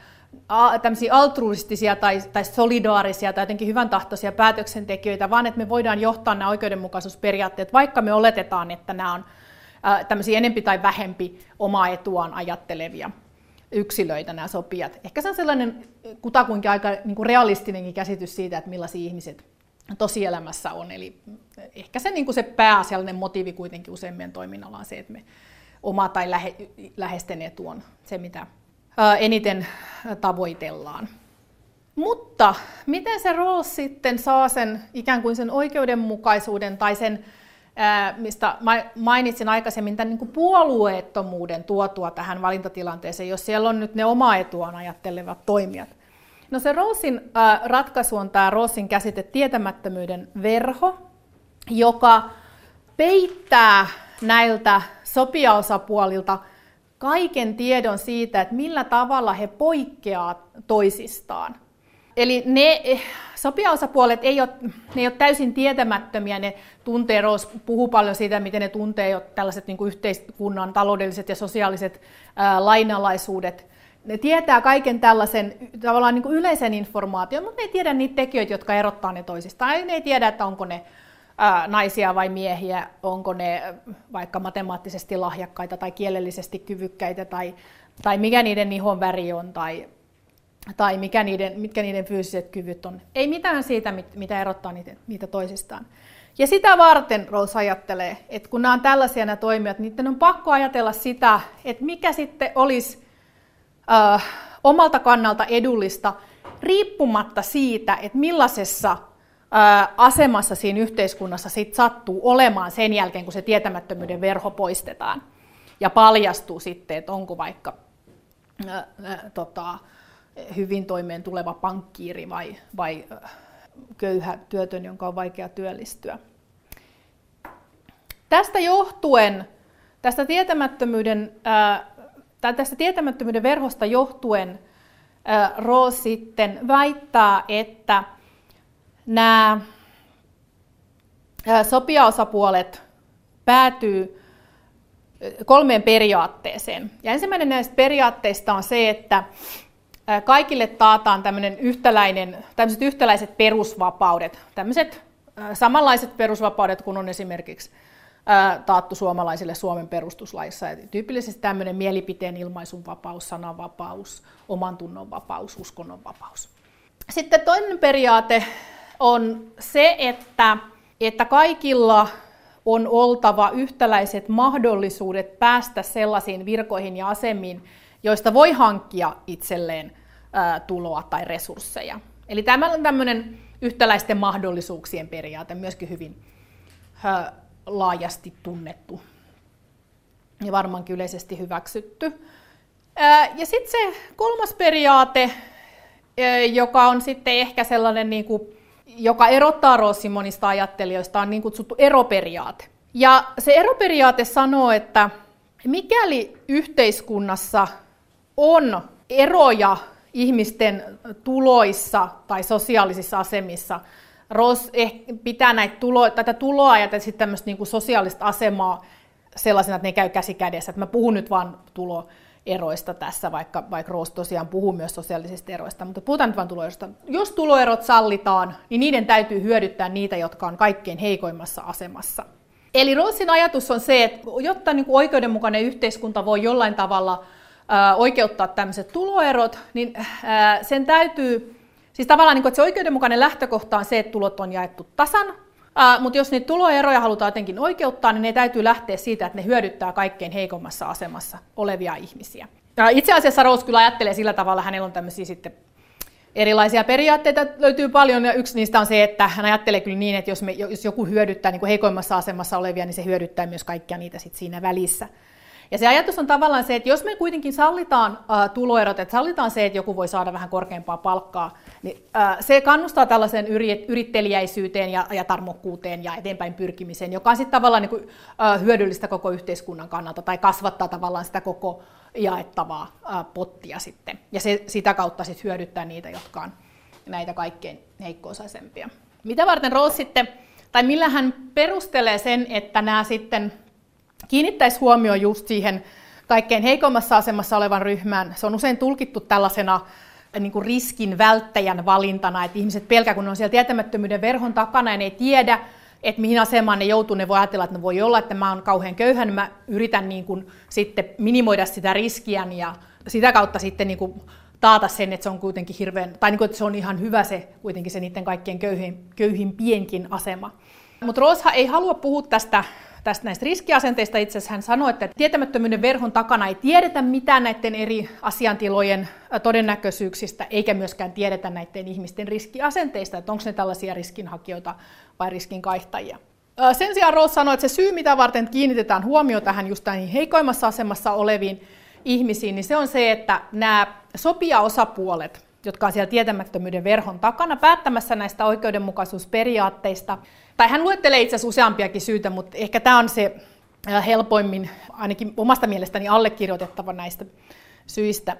tämmöisiä altruistisia tai, tai solidaarisia tai jotenkin hyvän tahtoisia päätöksentekijöitä, vaan että me voidaan johtaa nämä oikeudenmukaisuusperiaatteet, vaikka me oletetaan, että nämä on tämmöisiä enempi tai vähempi omaa etuaan ajattelevia yksilöitä nämä sopijat. Ehkä se on sellainen kutakuinkin aika niin kuin realistinenkin käsitys siitä, että millaisia ihmiset tosielämässä on. Eli ehkä se, niin kuin se pääasiallinen motiivi kuitenkin useimmien toiminnalla on se, että me oma tai lähe, läheisten etu on se, mitä eniten tavoitellaan. Mutta miten se Rawls sitten saa sen ikään kuin sen oikeudenmukaisuuden tai sen, mistä mainitsin aikaisemmin, tämän niin kuin puolueettomuuden tuotua tähän valintatilanteeseen, jos siellä on nyt ne oma etuaan ajattelevat toimijat. No se Rawlsin ratkaisu on tämä Rawlsin käsite tietämättömyyden verho, joka peittää näiltä sopijaosapuolilta kaiken tiedon siitä, että millä tavalla he poikkeavat toisistaan. Eli ne eh, sopijaosapuolet ei ole, ne ei ole täysin tietämättömiä, ne tuntee, Roos puhuu paljon siitä, miten ne tuntee jo tällaiset niin kuin yhteiskunnan taloudelliset ja sosiaaliset ää, lainalaisuudet. Ne tietää kaiken tällaisen tavallaan niin kuin yleisen informaation, mutta ne ei tiedä niitä tekijöitä, jotka erottaa ne toisistaan. Ne ei tiedä, että onko ne naisia vai miehiä, onko ne vaikka matemaattisesti lahjakkaita tai kielellisesti kyvykkäitä tai, tai mikä niiden ihon väri on tai tai mikä niiden, mitkä niiden fyysiset kyvyt on. Ei mitään siitä, mitä erottaa niitä, niitä toisistaan. Ja sitä varten Rose ajattelee, että kun nämä on tällaisia nämä toimijat, niin on pakko ajatella sitä, että mikä sitten olisi äh, omalta kannalta edullista, riippumatta siitä, että millaisessa asemassa siinä yhteiskunnassa sit sattuu olemaan sen jälkeen, kun se tietämättömyyden verho poistetaan. Ja paljastuu sitten, että onko vaikka äh, äh, tota, hyvin toimeen tuleva pankkiiri vai, vai köyhä työtön, jonka on vaikea työllistyä. Tästä johtuen, tästä tietämättömyyden, ää, tästä tietämättömyyden verhosta johtuen ää, Roos sitten väittää, että nämä sopijaosapuolet päätyy kolmeen periaatteeseen. Ja ensimmäinen näistä periaatteista on se, että kaikille taataan tämmöinen yhtäläinen, tämmöiset yhtäläiset perusvapaudet, tämmöiset samanlaiset perusvapaudet kuin on esimerkiksi taattu suomalaisille Suomen perustuslaissa. tyypillisesti tämmöinen mielipiteen ilmaisun vapaus, sananvapaus, oman tunnon vapaus, uskonnon vapaus. Sitten toinen periaate on se, että, että kaikilla on oltava yhtäläiset mahdollisuudet päästä sellaisiin virkoihin ja asemiin, joista voi hankkia itselleen tuloa tai resursseja. Eli tämä on tämmöinen yhtäläisten mahdollisuuksien periaate, myöskin hyvin laajasti tunnettu ja varmaankin yleisesti hyväksytty. Ja sitten se kolmas periaate, joka on sitten ehkä sellainen, niin kuin, joka erottaa Rossimonista ajattelijoista, on niin kutsuttu eroperiaate. Ja se eroperiaate sanoo, että mikäli yhteiskunnassa on eroja ihmisten tuloissa tai sosiaalisissa asemissa. Ross pitää näitä tulo, tätä tuloa ja sitten tämmöistä niin sosiaalista asemaa sellaisena, että ne käy käsi kädessä. Että mä puhun nyt vain tuloeroista tässä, vaikka, vaikka Ross tosiaan puhuu myös sosiaalisista eroista, mutta puhutaan nyt vain tuloeroista. Jos tuloerot sallitaan, niin niiden täytyy hyödyttää niitä, jotka on kaikkein heikoimmassa asemassa. Eli Rossin ajatus on se, että jotta niin kuin oikeudenmukainen yhteiskunta voi jollain tavalla oikeuttaa tämmöiset tuloerot, niin sen täytyy, siis tavallaan niin kuin, että se oikeudenmukainen lähtökohta on se, että tulot on jaettu tasan, mutta jos niitä tuloeroja halutaan jotenkin oikeuttaa, niin ne täytyy lähteä siitä, että ne hyödyttää kaikkein heikommassa asemassa olevia ihmisiä. Itse asiassa Rose kyllä ajattelee sillä tavalla, hänellä on tämmöisiä sitten erilaisia periaatteita löytyy paljon, ja yksi niistä on se, että hän ajattelee kyllä niin, että jos, me, jos joku hyödyttää niin kuin heikoimmassa asemassa olevia, niin se hyödyttää myös kaikkia niitä sit siinä välissä. Ja se ajatus on tavallaan se, että jos me kuitenkin sallitaan äh, tuloerot, että sallitaan se, että joku voi saada vähän korkeampaa palkkaa, niin äh, se kannustaa tällaiseen yrittelijäisyyteen ja, ja tarmokkuuteen ja eteenpäin pyrkimiseen, joka on sitten tavallaan niin kuin, äh, hyödyllistä koko yhteiskunnan kannalta tai kasvattaa tavallaan sitä koko jaettavaa äh, pottia sitten. Ja se sitä kautta sitten hyödyttää niitä, jotka on näitä kaikkein heikkoosaisempia. Mitä varten Roos sitten, tai millä hän perustelee sen, että nämä sitten kiinnittäisi huomioon just siihen kaikkein heikommassa asemassa olevan ryhmään. Se on usein tulkittu tällaisena niin kuin riskin välttäjän valintana, että ihmiset pelkää, kun ne on siellä tietämättömyyden verhon takana ja ne ei tiedä että mihin asemaan ne joutuu, ne voi ajatella, että ne voi olla, että mä oon kauhean köyhä, niin mä yritän niin kuin sitten minimoida sitä riskiä ja sitä kautta sitten niin kuin taata sen, että se on kuitenkin hirveän, tai niin kuin, että se on ihan hyvä se kuitenkin se niiden kaikkien köyhimpienkin asema. Mutta Roosha ei halua puhua tästä, tästä näistä riskiasenteista. Itse asiassa hän sanoi, että tietämättömyyden verhon takana ei tiedetä mitään näiden eri asiantilojen todennäköisyyksistä, eikä myöskään tiedetä näiden ihmisten riskiasenteista, että onko ne tällaisia riskinhakijoita vai riskinkaihtajia. Sen sijaan Roos sanoi, että se syy, mitä varten kiinnitetään huomio tähän just näihin heikoimmassa asemassa oleviin ihmisiin, niin se on se, että nämä sopia-osapuolet, jotka on siellä tietämättömyyden verhon takana päättämässä näistä oikeudenmukaisuusperiaatteista, tai hän luettelee itse asiassa useampiakin syitä, mutta ehkä tämä on se helpoimmin, ainakin omasta mielestäni allekirjoitettava näistä syistä.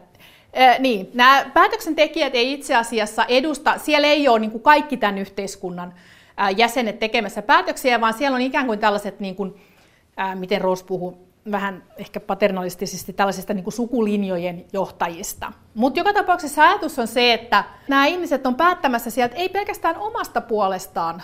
Niin, nämä päätöksentekijät ei itse asiassa edusta, siellä ei ole niin kuin kaikki tämän yhteiskunnan jäsenet tekemässä päätöksiä, vaan siellä on ikään kuin tällaiset, niin kuin, miten Roos puhuu, vähän ehkä paternalistisesti tällaisista niin sukulinjojen johtajista. Mutta joka tapauksessa ajatus on se, että nämä ihmiset on päättämässä sieltä ei pelkästään omasta puolestaan,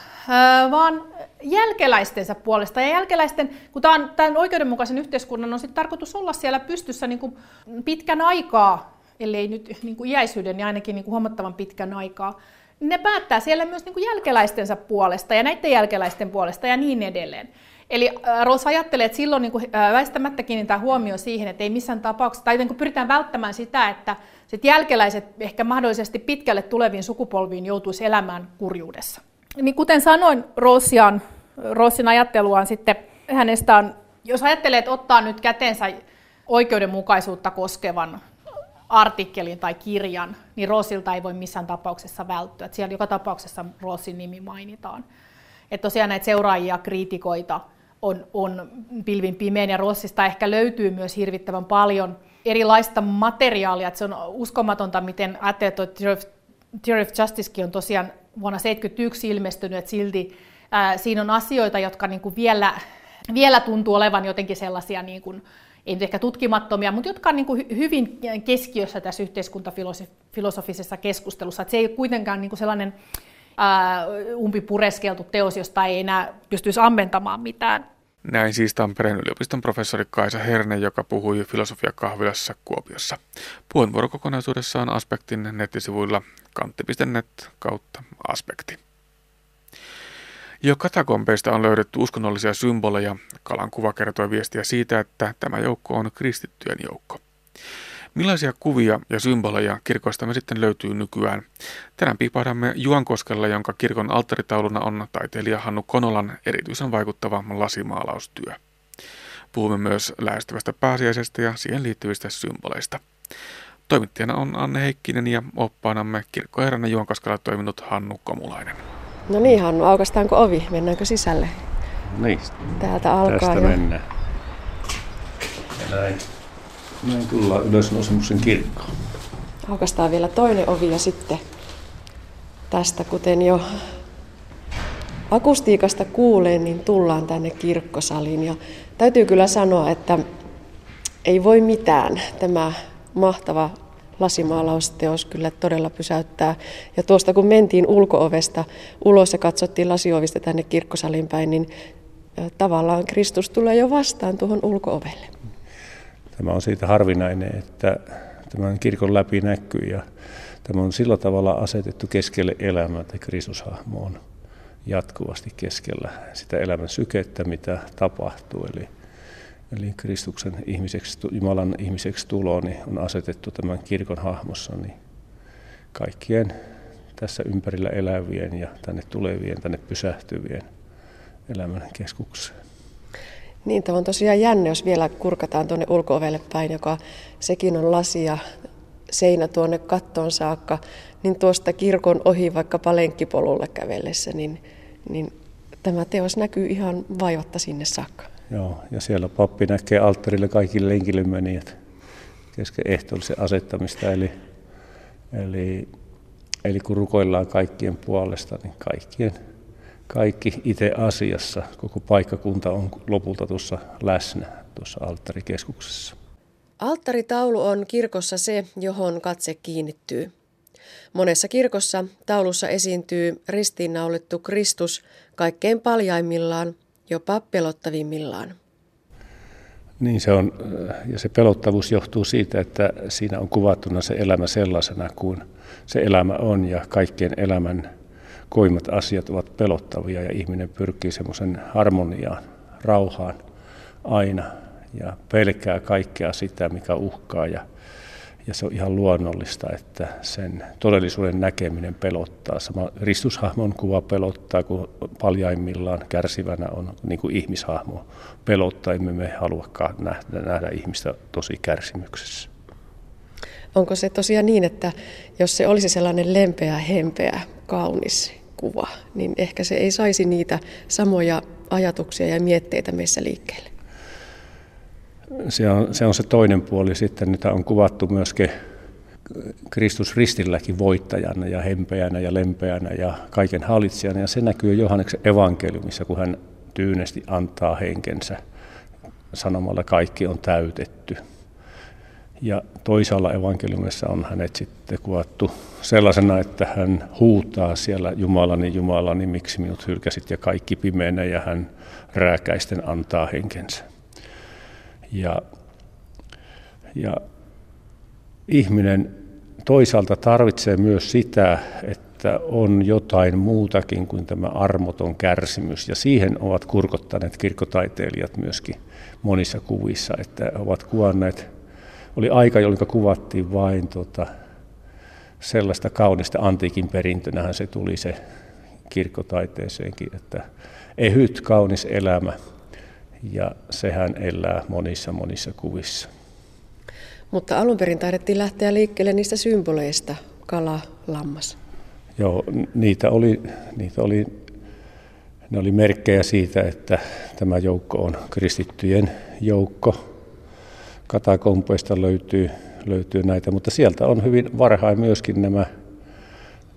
vaan jälkeläistensä puolesta. Ja jälkeläisten, kun tämä on tämän oikeudenmukaisen yhteiskunnan on sitten tarkoitus olla siellä pystyssä niin kuin pitkän aikaa, ellei nyt niin kuin iäisyyden, niin ainakin niin kuin huomattavan pitkän aikaa, ne päättää siellä myös niin kuin jälkeläistensä puolesta ja näiden jälkeläisten puolesta ja niin edelleen. Eli Roos ajattelee, että silloin niin kuin, väistämättä kiinnittää huomio siihen, että ei missään tapauksessa, tai niin kuin pyritään välttämään sitä, että sit jälkeläiset ehkä mahdollisesti pitkälle tuleviin sukupolviin joutuisi elämään kurjuudessa. Niin kuten sanoin, Roosian, Roosin ajatteluaan sitten hänestä on, jos ajattelee, että ottaa nyt käteensä oikeudenmukaisuutta koskevan artikkelin tai kirjan, niin Roosilta ei voi missään tapauksessa välttyä. Että siellä joka tapauksessa Roosin nimi mainitaan. Että tosiaan näitä seuraajia, kriitikoita, on, on pilvin pimeän ja Rossista ehkä löytyy myös hirvittävän paljon erilaista materiaalia. Että se on uskomatonta, miten ajattelee, että Theory of Justicekin on tosiaan vuonna 1971 ilmestynyt, että silti ää, siinä on asioita, jotka niin kuin vielä, vielä tuntuu olevan jotenkin sellaisia, niin kuin, ei nyt ehkä tutkimattomia, mutta jotka on niin kuin hyvin keskiössä tässä yhteiskuntafilosofisessa keskustelussa. Että se ei ole kuitenkaan niin kuin sellainen umpipureskeltu teos, josta ei enää pystyisi ammentamaan mitään. Näin siis Tampereen yliopiston professori Kaisa Herne, joka puhui filosofiakahvilassa Kuopiossa. Puheenvuoro kokonaisuudessaan Aspektin nettisivuilla kantti.net kautta aspekti. Jo katakompeista on löydetty uskonnollisia symboleja. Kalan kuva kertoi viestiä siitä, että tämä joukko on kristittyjen joukko. Millaisia kuvia ja symboleja kirkoistamme sitten löytyy nykyään? Tänään piipahdamme Juankoskella, jonka kirkon alttaritauluna on taiteilija Hannu Konolan erityisen vaikuttava lasimaalaustyö. Puhumme myös lähestyvästä pääsiäisestä ja siihen liittyvistä symboleista. Toimittajana on Anne Heikkinen ja oppaanamme kirkkoherrana Juankoskella toiminut Hannu Komulainen. No niin Hannu, aukastaanko ovi? Mennäänkö sisälle? Niin. Täältä alkaa Tästä jo. mennään. Ja näin. Näin tullaan ylösnousemuksen kirkkoon. Aukastaan vielä toinen ovi ja sitten tästä, kuten jo akustiikasta kuulee, niin tullaan tänne kirkkosaliin. Ja täytyy kyllä sanoa, että ei voi mitään. Tämä mahtava lasimaalausteos kyllä todella pysäyttää. Ja tuosta kun mentiin ulkoovesta ulos ja katsottiin lasiovista tänne kirkkosalin päin, niin tavallaan Kristus tulee jo vastaan tuohon ulkoovelle. Tämä on siitä harvinainen, että tämän kirkon läpi näkyy ja tämä on sillä tavalla asetettu keskelle elämää, että Kristushahmo on jatkuvasti keskellä sitä elämän sykettä, mitä tapahtuu. Eli, eli Kristuksen ihmiseksi, Jumalan ihmiseksi tulo niin on asetettu tämän kirkon hahmossa niin kaikkien tässä ympärillä elävien ja tänne tulevien, tänne pysähtyvien elämän keskukseen. Niin, tämä on tosiaan jännä, jos vielä kurkataan tuonne ulko päin, joka sekin on lasia seinä tuonne kattoon saakka, niin tuosta kirkon ohi vaikka palenkkipolulle kävellessä, niin, niin tämä teos näkyy ihan vaivatta sinne saakka. Joo, ja siellä pappi näkee alttarille kaikille lenkille menijät kesken ehtoollisen asettamista. Eli, eli, eli kun rukoillaan kaikkien puolesta, niin kaikkien kaikki itse asiassa, koko paikkakunta on lopulta tuossa läsnä tuossa alttarikeskuksessa. Alttaritaulu on kirkossa se, johon katse kiinnittyy. Monessa kirkossa taulussa esiintyy ristiinnaulittu Kristus kaikkein paljaimmillaan, jopa pelottavimmillaan. Niin se on, ja se pelottavuus johtuu siitä, että siinä on kuvattuna se elämä sellaisena kuin se elämä on, ja kaikkien elämän koimmat asiat ovat pelottavia, ja ihminen pyrkii semmoisen harmoniaan, rauhaan aina, ja pelkää kaikkea sitä, mikä uhkaa, ja ja se on ihan luonnollista, että sen todellisuuden näkeminen pelottaa. Sama Ristushahmon kuva pelottaa, kun paljaimmillaan kärsivänä on niin kuin ihmishahmo pelottaa. Emme me haluakaan nähdä, nähdä ihmistä tosi kärsimyksessä. Onko se tosiaan niin, että jos se olisi sellainen lempeä, hempeä, kaunis kuva, niin ehkä se ei saisi niitä samoja ajatuksia ja mietteitä meissä liikkeelle? se on, se on se toinen puoli. Sitten nyt on kuvattu myöskin Kristus ristilläkin voittajana ja hempeänä ja lempeänä ja kaiken hallitsijana. Ja se näkyy Johanneksen evankeliumissa, kun hän tyynesti antaa henkensä sanomalla kaikki on täytetty. Ja toisaalla evankeliumissa on hänet sitten kuvattu sellaisena, että hän huutaa siellä Jumalani, Jumalani, miksi minut hylkäsit ja kaikki pimeänä ja hän rääkäisten antaa henkensä. Ja, ja ihminen toisaalta tarvitsee myös sitä, että on jotain muutakin kuin tämä armoton kärsimys. Ja siihen ovat kurkottaneet kirkkotaiteilijat myöskin monissa kuvissa, että ovat kuvanneet, oli aika, jolloin kuvattiin vain tota, sellaista kaunista antiikin perintönähän se tuli se kirkkotaiteeseenkin, että ehyt kaunis elämä – ja sehän elää monissa monissa kuvissa. Mutta alun perin taidettiin lähteä liikkeelle niistä symboleista, kala, lammas. Joo, niitä oli, niitä oli, ne oli merkkejä siitä, että tämä joukko on kristittyjen joukko. Katakompoista löytyy, löytyy näitä, mutta sieltä on hyvin varhain myöskin nämä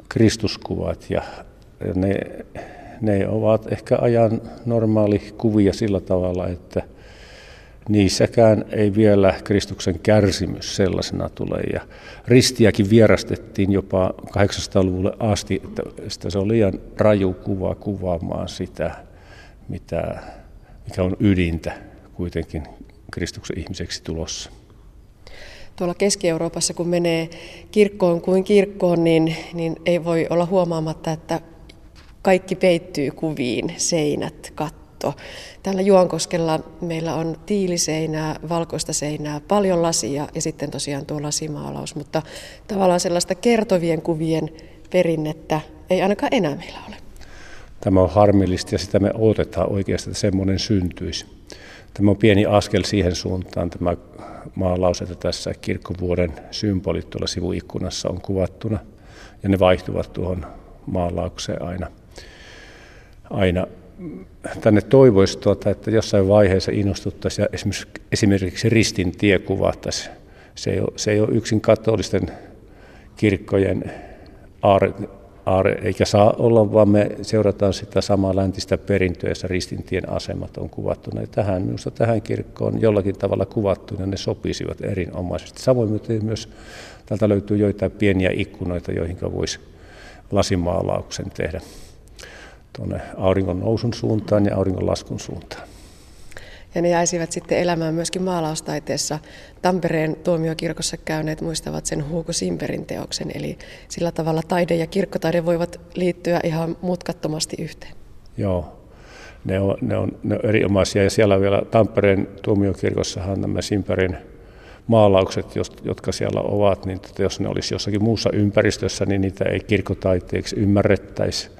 Kristuskuvat ja ne ne ovat ehkä ajan normaali kuvia sillä tavalla, että niissäkään ei vielä Kristuksen kärsimys sellaisena tule. Ja ristiäkin vierastettiin jopa 800-luvulle asti, että se on liian raju kuva kuvaamaan sitä, mitä, mikä on ydintä kuitenkin Kristuksen ihmiseksi tulossa. Tuolla Keski-Euroopassa, kun menee kirkkoon kuin kirkkoon, niin, niin ei voi olla huomaamatta, että kaikki peittyy kuviin, seinät, katto. Täällä Juankoskella meillä on tiiliseinää, valkoista seinää, paljon lasia ja sitten tosiaan tuo lasimaalaus, mutta tavallaan sellaista kertovien kuvien perinnettä ei ainakaan enää meillä ole. Tämä on harmillista ja sitä me odotetaan oikeasti, että semmoinen syntyisi. Tämä on pieni askel siihen suuntaan, tämä maalaus, että tässä kirkkovuoden symbolit tuolla sivuikkunassa on kuvattuna ja ne vaihtuvat tuohon maalaukseen aina aina tänne toivoisi, tuota, että jossain vaiheessa innostuttaisiin ja esimerkiksi, esimerkiksi ristin tie kuvattaisiin. Se ei ole, se ei ole yksin katolisten kirkkojen eikä saa olla, vaan me seurataan sitä samaa läntistä perintöä, jossa ristintien asemat on kuvattu. Ja tähän, minusta tähän kirkkoon jollakin tavalla kuvattu, ja ne sopisivat erinomaisesti. Samoin myös täältä löytyy joitain pieniä ikkunoita, joihin voisi lasimaalauksen tehdä tuonne auringon nousun suuntaan ja auringon laskun suuntaan. Ja ne jäisivät sitten elämään myöskin maalaustaiteessa. Tampereen tuomiokirkossa käyneet muistavat sen Hugo Simperin teoksen, eli sillä tavalla taide ja kirkkotaide voivat liittyä ihan mutkattomasti yhteen. Joo, ne on, ne on, ne on erinomaisia ja siellä vielä Tampereen tuomiokirkossahan nämä Simperin maalaukset, jotka siellä ovat, niin jos ne olisi jossakin muussa ympäristössä, niin niitä ei kirkkotaiteeksi ymmärrettäisi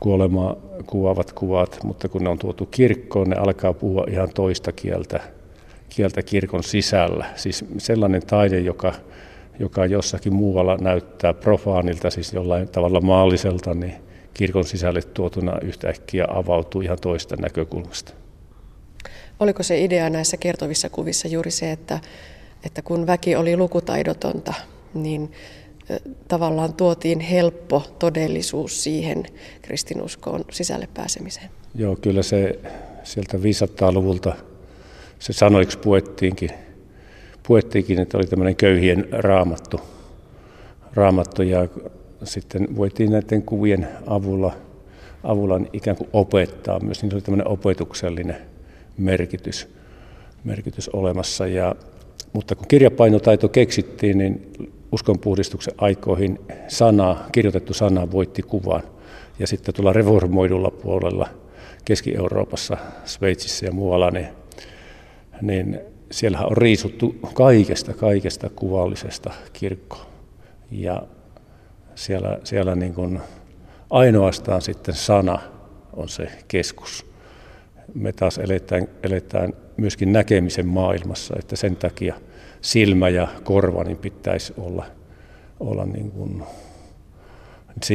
kuolemaa kuvaavat kuvat, mutta kun ne on tuotu kirkkoon, ne alkaa puhua ihan toista kieltä, kieltä kirkon sisällä. Siis sellainen taide, joka, joka jossakin muualla näyttää profaanilta, siis jollain tavalla maalliselta, niin kirkon sisälle tuotuna yhtäkkiä avautuu ihan toista näkökulmasta. Oliko se idea näissä kertovissa kuvissa juuri se, että, että kun väki oli lukutaidotonta, niin tavallaan tuotiin helppo todellisuus siihen kristinuskoon sisälle pääsemiseen. Joo, kyllä se sieltä 500-luvulta se sanoiksi puettiinkin, puettiinkin, että oli tämmöinen köyhien raamattu, raamattuja. Sitten voitiin näiden kuvien avulla, avulla ikään kuin opettaa myös, niin oli tämmöinen opetuksellinen merkitys, merkitys olemassa. Ja, mutta kun kirjapainotaito keksittiin, niin uskonpuhdistuksen aikoihin sana, kirjoitettu sana voitti kuvan. Ja sitten tuolla reformoidulla puolella Keski-Euroopassa, Sveitsissä ja muualla, niin, niin siellähän on riisuttu kaikesta, kaikesta kuvallisesta kirkkoa. Ja siellä, siellä niin kuin ainoastaan sitten sana on se keskus. Me taas eletään, eletään myöskin näkemisen maailmassa, että sen takia silmä ja korva niin pitäisi olla, olla niin kuin,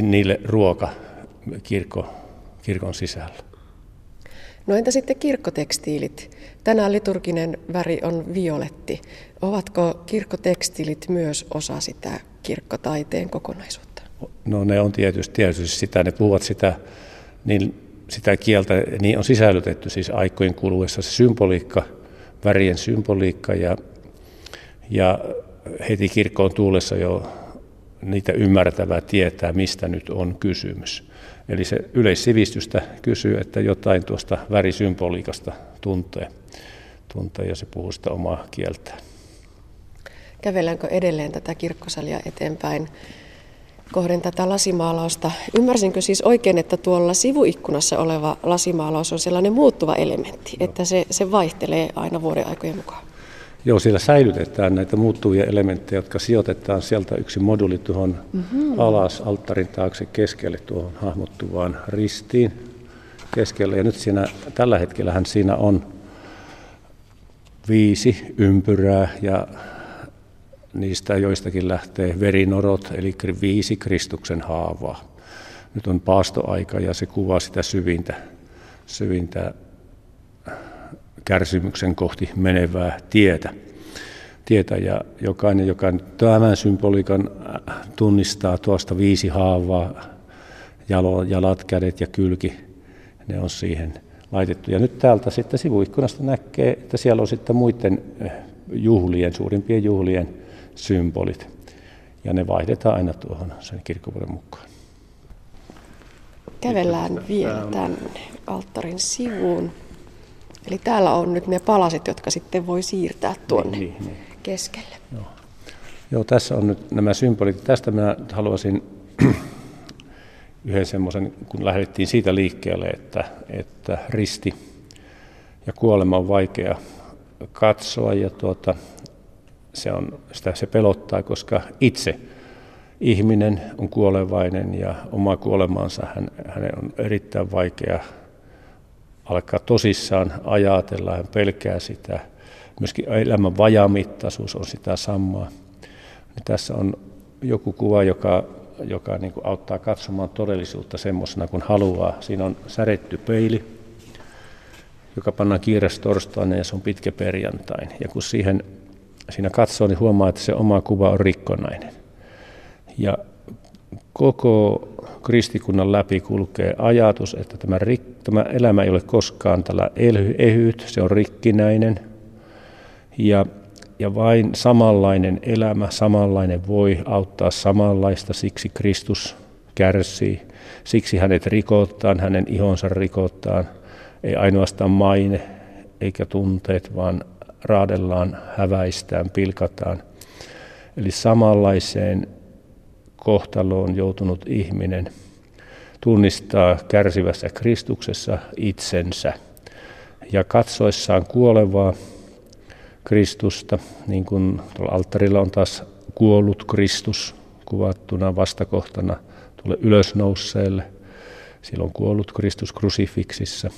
niille ruoka kirkko, kirkon sisällä. No entä sitten kirkkotekstiilit? Tänään liturginen väri on violetti. Ovatko kirkkotekstiilit myös osa sitä kirkkotaiteen kokonaisuutta? No ne on tietysti, tietysti sitä, ne puhuvat sitä, niin sitä kieltä, niin on sisällytetty siis aikojen kuluessa se symboliikka, värien symboliikka ja, ja heti kirkkoon tuulessa jo niitä ymmärtävää tietää, mistä nyt on kysymys. Eli se yleissivistystä kysyy, että jotain tuosta värisymboliikasta tuntee, tuntee ja se puhuu sitä omaa kieltään. Kävelläänkö edelleen tätä kirkkosalia eteenpäin kohden tätä lasimaalausta? Ymmärsinkö siis oikein, että tuolla sivuikkunassa oleva lasimaalaus on sellainen muuttuva elementti, että se, se vaihtelee aina vuoden aikojen mukaan? Joo, siellä säilytetään näitä muuttuvia elementtejä, jotka sijoitetaan sieltä yksi moduli tuohon mm-hmm. alas alttarin taakse keskelle tuohon hahmottuvaan ristiin keskelle. Ja nyt siinä, tällä hetkellähän siinä on viisi ympyrää ja niistä joistakin lähtee verinorot, eli viisi Kristuksen haavaa. Nyt on paastoaika ja se kuvaa sitä syvintä, syvintä kärsimyksen kohti menevää tietä. tietä ja jokainen, joka tämän symboliikan äh, tunnistaa tuosta viisi haavaa, jalo, jalat, kädet ja kylki, ne on siihen laitettu. Ja nyt täältä sitten sivuikkunasta näkee, että siellä on sitten muiden äh, juhlien, suurimpien juhlien symbolit. Ja ne vaihdetaan aina tuohon sen kirkkovuoden mukaan. Kävellään vielä tänne alttarin sivuun. Eli täällä on nyt ne palaset, jotka sitten voi siirtää tuonne niin, niin, niin. keskelle. Joo. Joo, tässä on nyt nämä symbolit. Tästä minä haluaisin [CLEARS THROAT] yhden semmoisen, kun lähdettiin siitä liikkeelle, että, että risti ja kuolema on vaikea katsoa ja tuota, se, on, sitä se pelottaa, koska itse ihminen on kuolevainen ja oma kuolemansa hän, hänen on erittäin vaikea alkaa tosissaan ajatella, hän pelkää sitä. Myöskin elämän vajamittaisuus on sitä samaa. Niin tässä on joku kuva, joka, joka niin kuin auttaa katsomaan todellisuutta semmoisena kuin haluaa. Siinä on säretty peili, joka pannaan kiireessä torstaina ja se on pitkä perjantain. Ja kun siihen, siinä katsoo, niin huomaa, että se oma kuva on rikkonainen. Ja koko kristikunnan läpi kulkee ajatus, että tämä, rik, tämä elämä ei ole koskaan tällä ehyt, se on rikkinäinen. Ja, ja vain samanlainen elämä, samanlainen voi auttaa samanlaista, siksi Kristus kärsii. Siksi hänet rikotaan, hänen ihonsa rikotaan. Ei ainoastaan maine eikä tunteet, vaan raadellaan, häväistään, pilkataan. Eli samanlaiseen kohtaloon joutunut ihminen tunnistaa kärsivässä Kristuksessa itsensä ja katsoessaan kuolevaa Kristusta, niin kuin tuolla alttarilla on taas kuollut Kristus kuvattuna vastakohtana tuolle ylösnousseelle. Silloin kuollut Kristus krusifiksissa.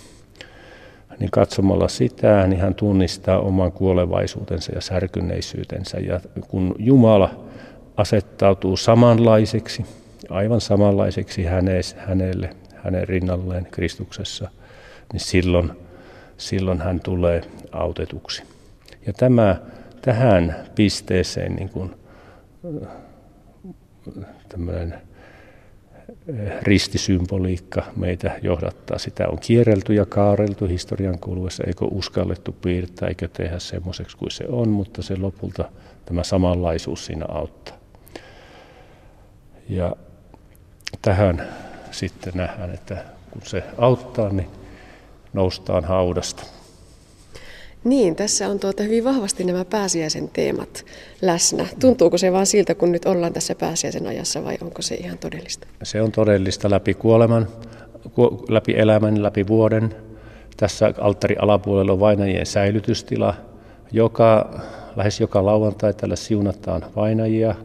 Niin katsomalla sitä, niin hän tunnistaa oman kuolevaisuutensa ja särkynneisyytensä. Ja kun Jumala asettautuu samanlaiseksi, aivan samanlaiseksi hänelle, hänen rinnalleen Kristuksessa, niin silloin, silloin hän tulee autetuksi. Ja tämä, tähän pisteeseen niin kuin, tämmöinen ristisymboliikka meitä johdattaa. Sitä on kierrelty ja kaareltu historian kuluessa, eikö uskallettu piirtää, eikö tehdä semmoiseksi kuin se on, mutta se lopulta tämä samanlaisuus siinä auttaa. Ja tähän sitten nähdään, että kun se auttaa, niin noustaan haudasta. Niin, tässä on tuota hyvin vahvasti nämä pääsiäisen teemat läsnä. Tuntuuko se vaan siltä, kun nyt ollaan tässä pääsiäisen ajassa vai onko se ihan todellista? Se on todellista läpi kuoleman, läpi elämän, läpi vuoden. Tässä alttari alapuolella on vainajien säilytystila. Joka, lähes joka lauantai tällä siunataan vainajia.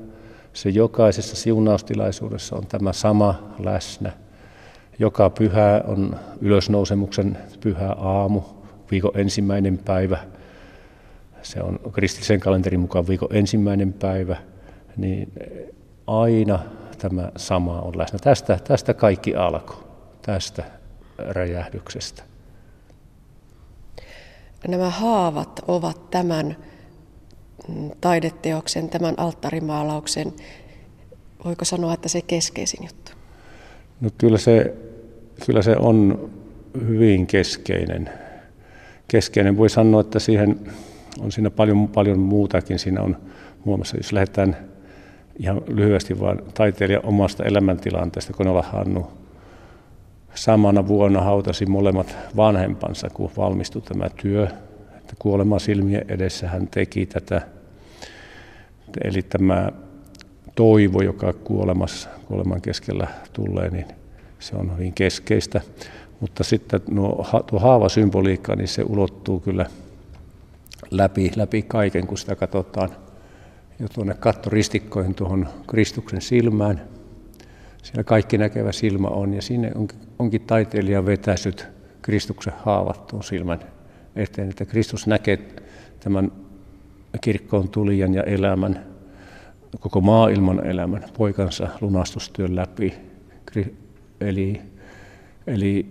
Se jokaisessa siunaustilaisuudessa on tämä sama läsnä. Joka pyhä on ylösnousemuksen pyhä aamu, viikon ensimmäinen päivä. Se on kristillisen kalenterin mukaan viikon ensimmäinen päivä. Niin aina tämä sama on läsnä. Tästä, tästä kaikki alkoi, tästä räjähdyksestä. Nämä haavat ovat tämän taideteoksen, tämän alttarimaalauksen, voiko sanoa, että se keskeisin juttu? No kyllä se, kyllä se on hyvin keskeinen. keskeinen. Voi sanoa, että siihen on siinä paljon, paljon muutakin. Siinä on muun muassa, jos lähdetään ihan lyhyesti vaan taiteilijan omasta elämäntilanteesta, kun olla Hannu samana vuonna hautasi molemmat vanhempansa, kun valmistui tämä työ. Että kuolema silmien edessä hän teki tätä. Eli tämä toivo, joka kuolemassa, kuoleman keskellä tulee, niin se on hyvin keskeistä. Mutta sitten nuo, tuo haavasymboliikka, niin se ulottuu kyllä läpi, läpi kaiken, kun sitä katsotaan jo tuonne kattoristikkoihin tuohon Kristuksen silmään. Siellä kaikki näkevä silmä on ja sinne onkin, taiteilija vetäsyt Kristuksen haavattuun silmän eteen, että Kristus näkee tämän kirkkoon tulijan ja elämän koko maailman elämän poikansa lunastustyön läpi. Eli, eli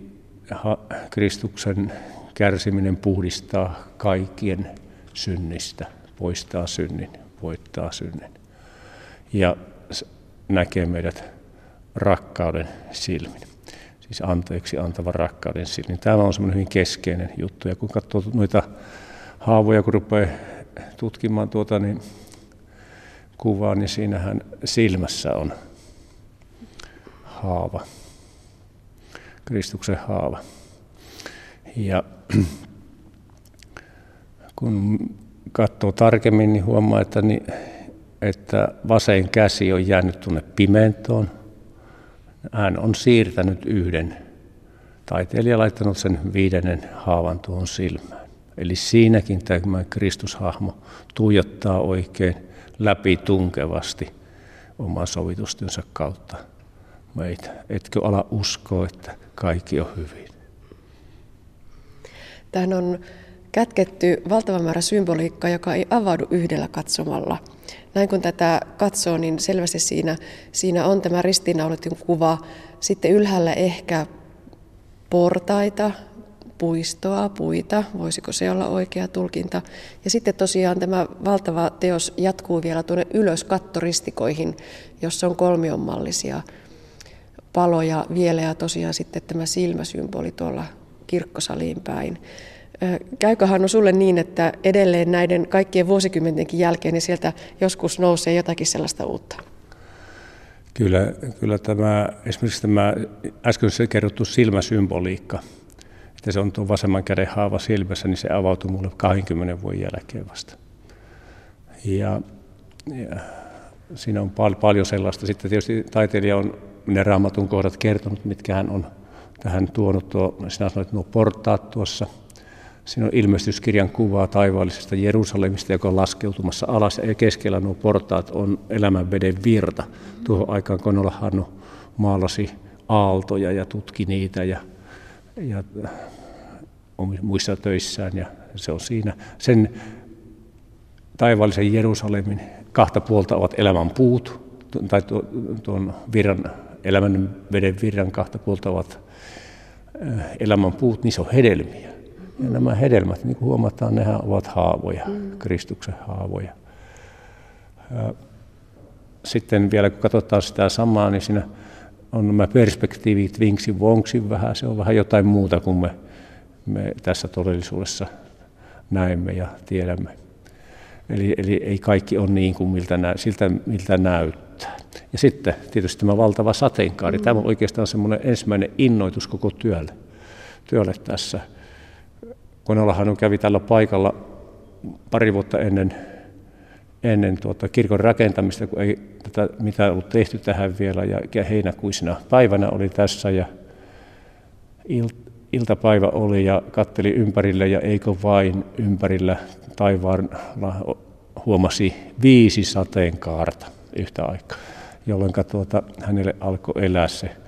Kristuksen kärsiminen puhdistaa kaikkien synnistä, poistaa synnin, voittaa synnin. Ja näkee meidät rakkauden silmin, siis anteeksi antavan rakkauden silmin. Tämä on semmoinen hyvin keskeinen juttu. Ja kun katsoo noita haavoja, kun rupeaa tutkimaan tuota, niin kuvaa, niin siinähän silmässä on haava, Kristuksen haava. Ja kun katsoo tarkemmin, niin huomaa, että, niin, että vasen käsi on jäänyt tuonne pimentoon. Hän on siirtänyt yhden. Taiteilija laittanut sen viidennen haavan tuohon silmään. Eli siinäkin tämä Kristushahmo tuijottaa oikein läpi tunkevasti oman sovitustyönsä kautta meitä. Etkö ala uskoa, että kaikki on hyvin? Tähän on kätketty valtava määrä symboliikkaa, joka ei avaudu yhdellä katsomalla. Näin kun tätä katsoo, niin selvästi siinä, siinä on tämä ristiinnaulitun kuva. Sitten ylhäällä ehkä portaita, puistoa, puita, voisiko se olla oikea tulkinta. Ja sitten tosiaan tämä valtava teos jatkuu vielä tuonne ylös kattoristikoihin, jossa on kolmionmallisia paloja vielä ja tosiaan sitten tämä silmäsymboli tuolla kirkkosaliin päin. Käyköhän on sulle niin, että edelleen näiden kaikkien vuosikymmentenkin jälkeen niin sieltä joskus nousee jotakin sellaista uutta? Kyllä, kyllä tämä, esimerkiksi tämä äsken kerrottu silmäsymboliikka, että se on tuo vasemman käden haava silmässä, niin se avautui mulle 20 vuoden jälkeen vasta. Ja, ja siinä on pal- paljon sellaista. Sitten tietysti taiteilija on ne raamatun kohdat kertonut, mitkä hän on tähän tuonut. Tuo, sinä sanoit nuo portaat tuossa. Siinä on ilmestyskirjan kuvaa taivaallisesta Jerusalemista, joka on laskeutumassa alas. Ja keskellä nuo portaat on elämän veden virta. Tuohon aikaan Konola Hannu maalasi aaltoja ja tutki niitä ja ja muissa töissään ja se on siinä. Sen taivaallisen Jerusalemin kahta puolta ovat elämän puut, tai tuon virran, elämän veden virran kahta puolta ovat elämän puut, niissä on hedelmiä. Ja nämä hedelmät, niin kuin huomataan, nehän ovat haavoja, mm. Kristuksen haavoja. Sitten vielä kun katsotaan sitä samaa, niin siinä on nämä perspektiivit vinksin vonksin vähän, se on vähän jotain muuta kuin me, me tässä todellisuudessa näemme ja tiedämme. Eli, eli ei kaikki ole niin kuin miltä, nä, siltä, miltä näyttää. Ja sitten tietysti tämä valtava sateenkaari. Tämä on oikeastaan semmoinen ensimmäinen innoitus koko työlle, työlle tässä. Kun Olahan kävi tällä paikalla pari vuotta ennen, ennen tuota kirkon rakentamista, kun ei tätä mitään ollut tehty tähän vielä, ja, heinäkuisena päivänä oli tässä, ja iltapäivä oli, ja katteli ympärille, ja eikö vain ympärillä taivaalla huomasi viisi sateenkaarta yhtä aikaa, jolloin tuota, hänelle alkoi elää se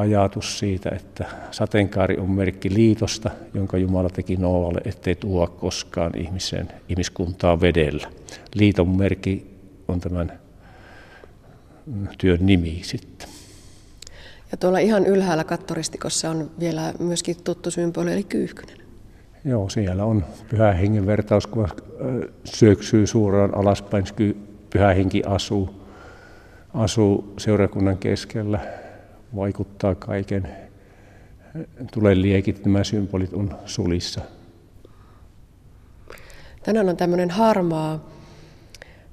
ajatus siitä, että sateenkaari on merkki liitosta, jonka Jumala teki Nooalle, ettei tuo koskaan ihmiseen, ihmiskuntaa vedellä. Liiton merkki on tämän työn nimi sitten. Ja tuolla ihan ylhäällä kattoristikossa on vielä myöskin tuttu symboli, eli kyyhkynen. Joo, siellä on pyhä hengen vertaus, kun syöksyy suoraan alaspäin, pyhä henki asuu, asuu seurakunnan keskellä, vaikuttaa kaiken. Tulee liekit, nämä symbolit on sulissa. Tänään on tämmöinen harmaa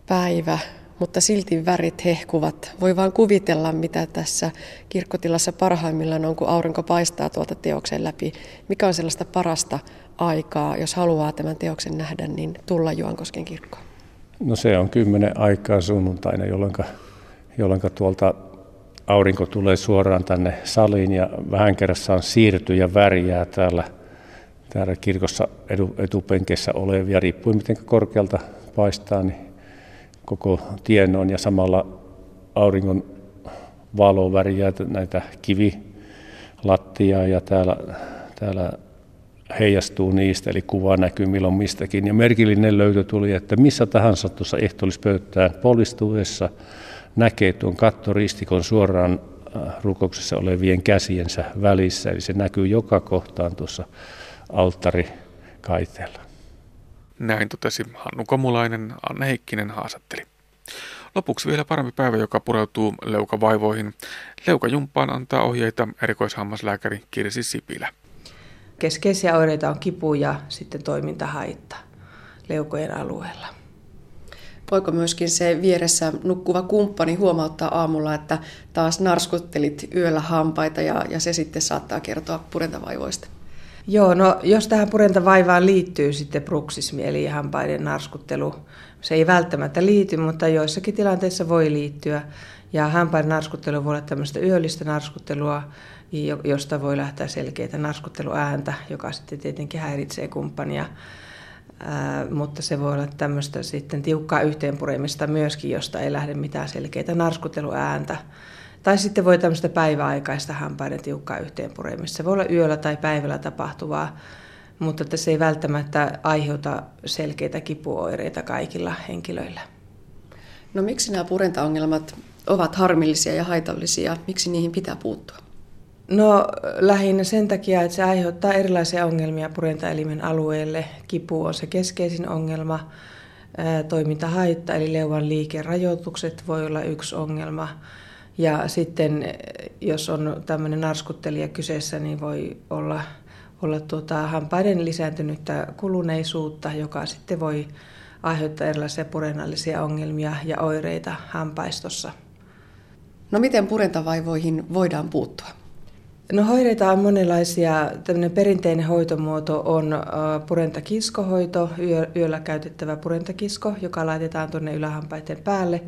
päivä, mutta silti värit hehkuvat. Voi vaan kuvitella, mitä tässä kirkkotilassa parhaimmillaan on, kun aurinko paistaa tuolta teoksen läpi. Mikä on sellaista parasta aikaa, jos haluaa tämän teoksen nähdä, niin tulla Juankosken kirkkoon? No se on kymmenen aikaa sunnuntaina, jolloin, jolloin tuolta aurinko tulee suoraan tänne saliin ja vähän kerrassaan siirtyy ja värjää täällä, täällä kirkossa edu, etupenkessä olevia, riippuen miten korkealta paistaa, niin koko tien on ja samalla auringon valo värjää näitä kivilattiaa ja täällä, täällä heijastuu niistä, eli kuva näkyy milloin mistäkin. Ja merkillinen löytö tuli, että missä tahansa tuossa ehtoollispöytään polistuessa näkee tuon kattoristikon suoraan äh, rukouksessa olevien käsiensä välissä, eli se näkyy joka kohtaan tuossa alttarikaiteella. Näin totesi Hannu Komulainen, Anne Heikkinen haastatteli. Lopuksi vielä parempi päivä, joka pureutuu leukavaivoihin. Leukajumppaan antaa ohjeita erikoishammaslääkäri Kirsi Sipilä. Keskeisiä oireita on kipu ja sitten toimintahaitta leukojen alueella. Voiko myöskin se vieressä nukkuva kumppani huomauttaa aamulla, että taas narskuttelit yöllä hampaita ja, ja se sitten saattaa kertoa purentavaivoista? Joo, no jos tähän purentavaivaan liittyy sitten bruksismi eli hampaiden narskuttelu, se ei välttämättä liity, mutta joissakin tilanteissa voi liittyä. Ja hampaiden narskuttelu voi olla tämmöistä yöllistä narskuttelua, josta voi lähteä selkeitä narskutteluääntä, joka sitten tietenkin häiritsee kumppania. Mutta se voi olla tämmöistä sitten tiukkaa yhteenpuremista myöskin, josta ei lähde mitään selkeitä narskutteluääntä. Tai sitten voi tämmöistä päiväaikaista hampaiden tiukkaa yhteenpuremista. Se voi olla yöllä tai päivällä tapahtuvaa, mutta että se ei välttämättä aiheuta selkeitä kipuoireita kaikilla henkilöillä. No miksi nämä purentaongelmat ovat harmillisia ja haitallisia? Miksi niihin pitää puuttua? No lähinnä sen takia, että se aiheuttaa erilaisia ongelmia purentaelimen alueelle. Kipu on se keskeisin ongelma. Toimintahaitta eli leuan liikerajoitukset voi olla yksi ongelma. Ja sitten jos on tämmöinen narskuttelija kyseessä, niin voi olla, olla tuota, hampaiden lisääntynyttä kuluneisuutta, joka sitten voi aiheuttaa erilaisia purenallisia ongelmia ja oireita hampaistossa. No miten purentavaivoihin voidaan puuttua? No hoideita on monenlaisia. Tämmöinen perinteinen hoitomuoto on purentakiskohoito, yöllä käytettävä purentakisko, joka laitetaan tuonne ylähampaiden päälle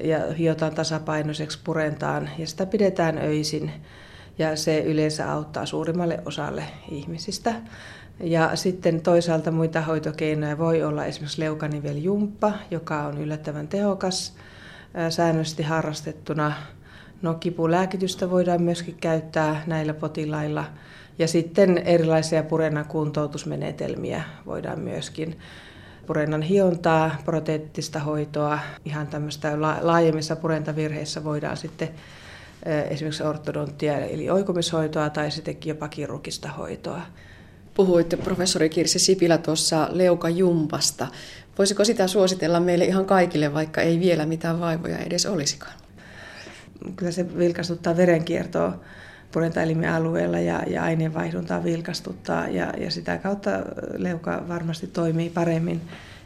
ja hiotaan tasapainoiseksi purentaan ja sitä pidetään öisin ja se yleensä auttaa suurimmalle osalle ihmisistä. Ja sitten toisaalta muita hoitokeinoja voi olla esimerkiksi leukaniveljumppa, joka on yllättävän tehokas säännöllisesti harrastettuna – No kipulääkitystä voidaan myöskin käyttää näillä potilailla. Ja sitten erilaisia purennan kuntoutusmenetelmiä voidaan myöskin purennan hiontaa, proteettista hoitoa, ihan tämmöistä laajemmissa purentavirheissä voidaan sitten esimerkiksi ortodonttia eli oikumishoitoa tai sitten jopa kirurgista hoitoa. Puhuitte professori Kirsi Sipilä tuossa leukajumpasta. Voisiko sitä suositella meille ihan kaikille, vaikka ei vielä mitään vaivoja edes olisikaan? Kyllä se vilkastuttaa verenkiertoa purentaelimen alueella ja, ja aineenvaihduntaa vilkastuttaa ja, ja sitä kautta leuka varmasti toimii paremmin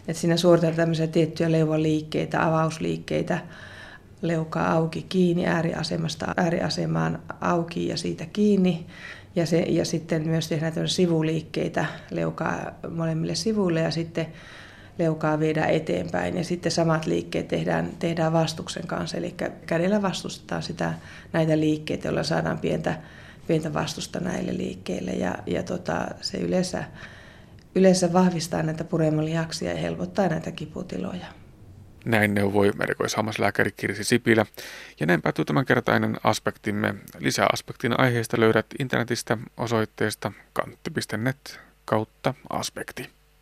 että siinä suoritetaan tämmöisiä tiettyjä leuvaliikkeitä, avausliikkeitä, leukaa auki kiinni ääriasemasta ääriasemaan auki ja siitä kiinni. Ja, se, ja sitten myös tehdään sivuliikkeitä leukaa molemmille sivuille ja sitten leukaa viedään eteenpäin. Ja sitten samat liikkeet tehdään, tehdään vastuksen kanssa, eli kädellä vastustetaan sitä, näitä liikkeitä, joilla saadaan pientä, pientä vastusta näille liikkeille. Ja, ja tota, se yleensä, yleensä vahvistaa näitä puremalihaksia ja helpottaa näitä kiputiloja. Näin neuvoi erikoishammaslääkäri Kirsi Sipilä. Ja näin päättyy tämänkertainen aspektimme. Lisää aspektin aiheesta löydät internetistä osoitteesta kantti.net kautta aspekti.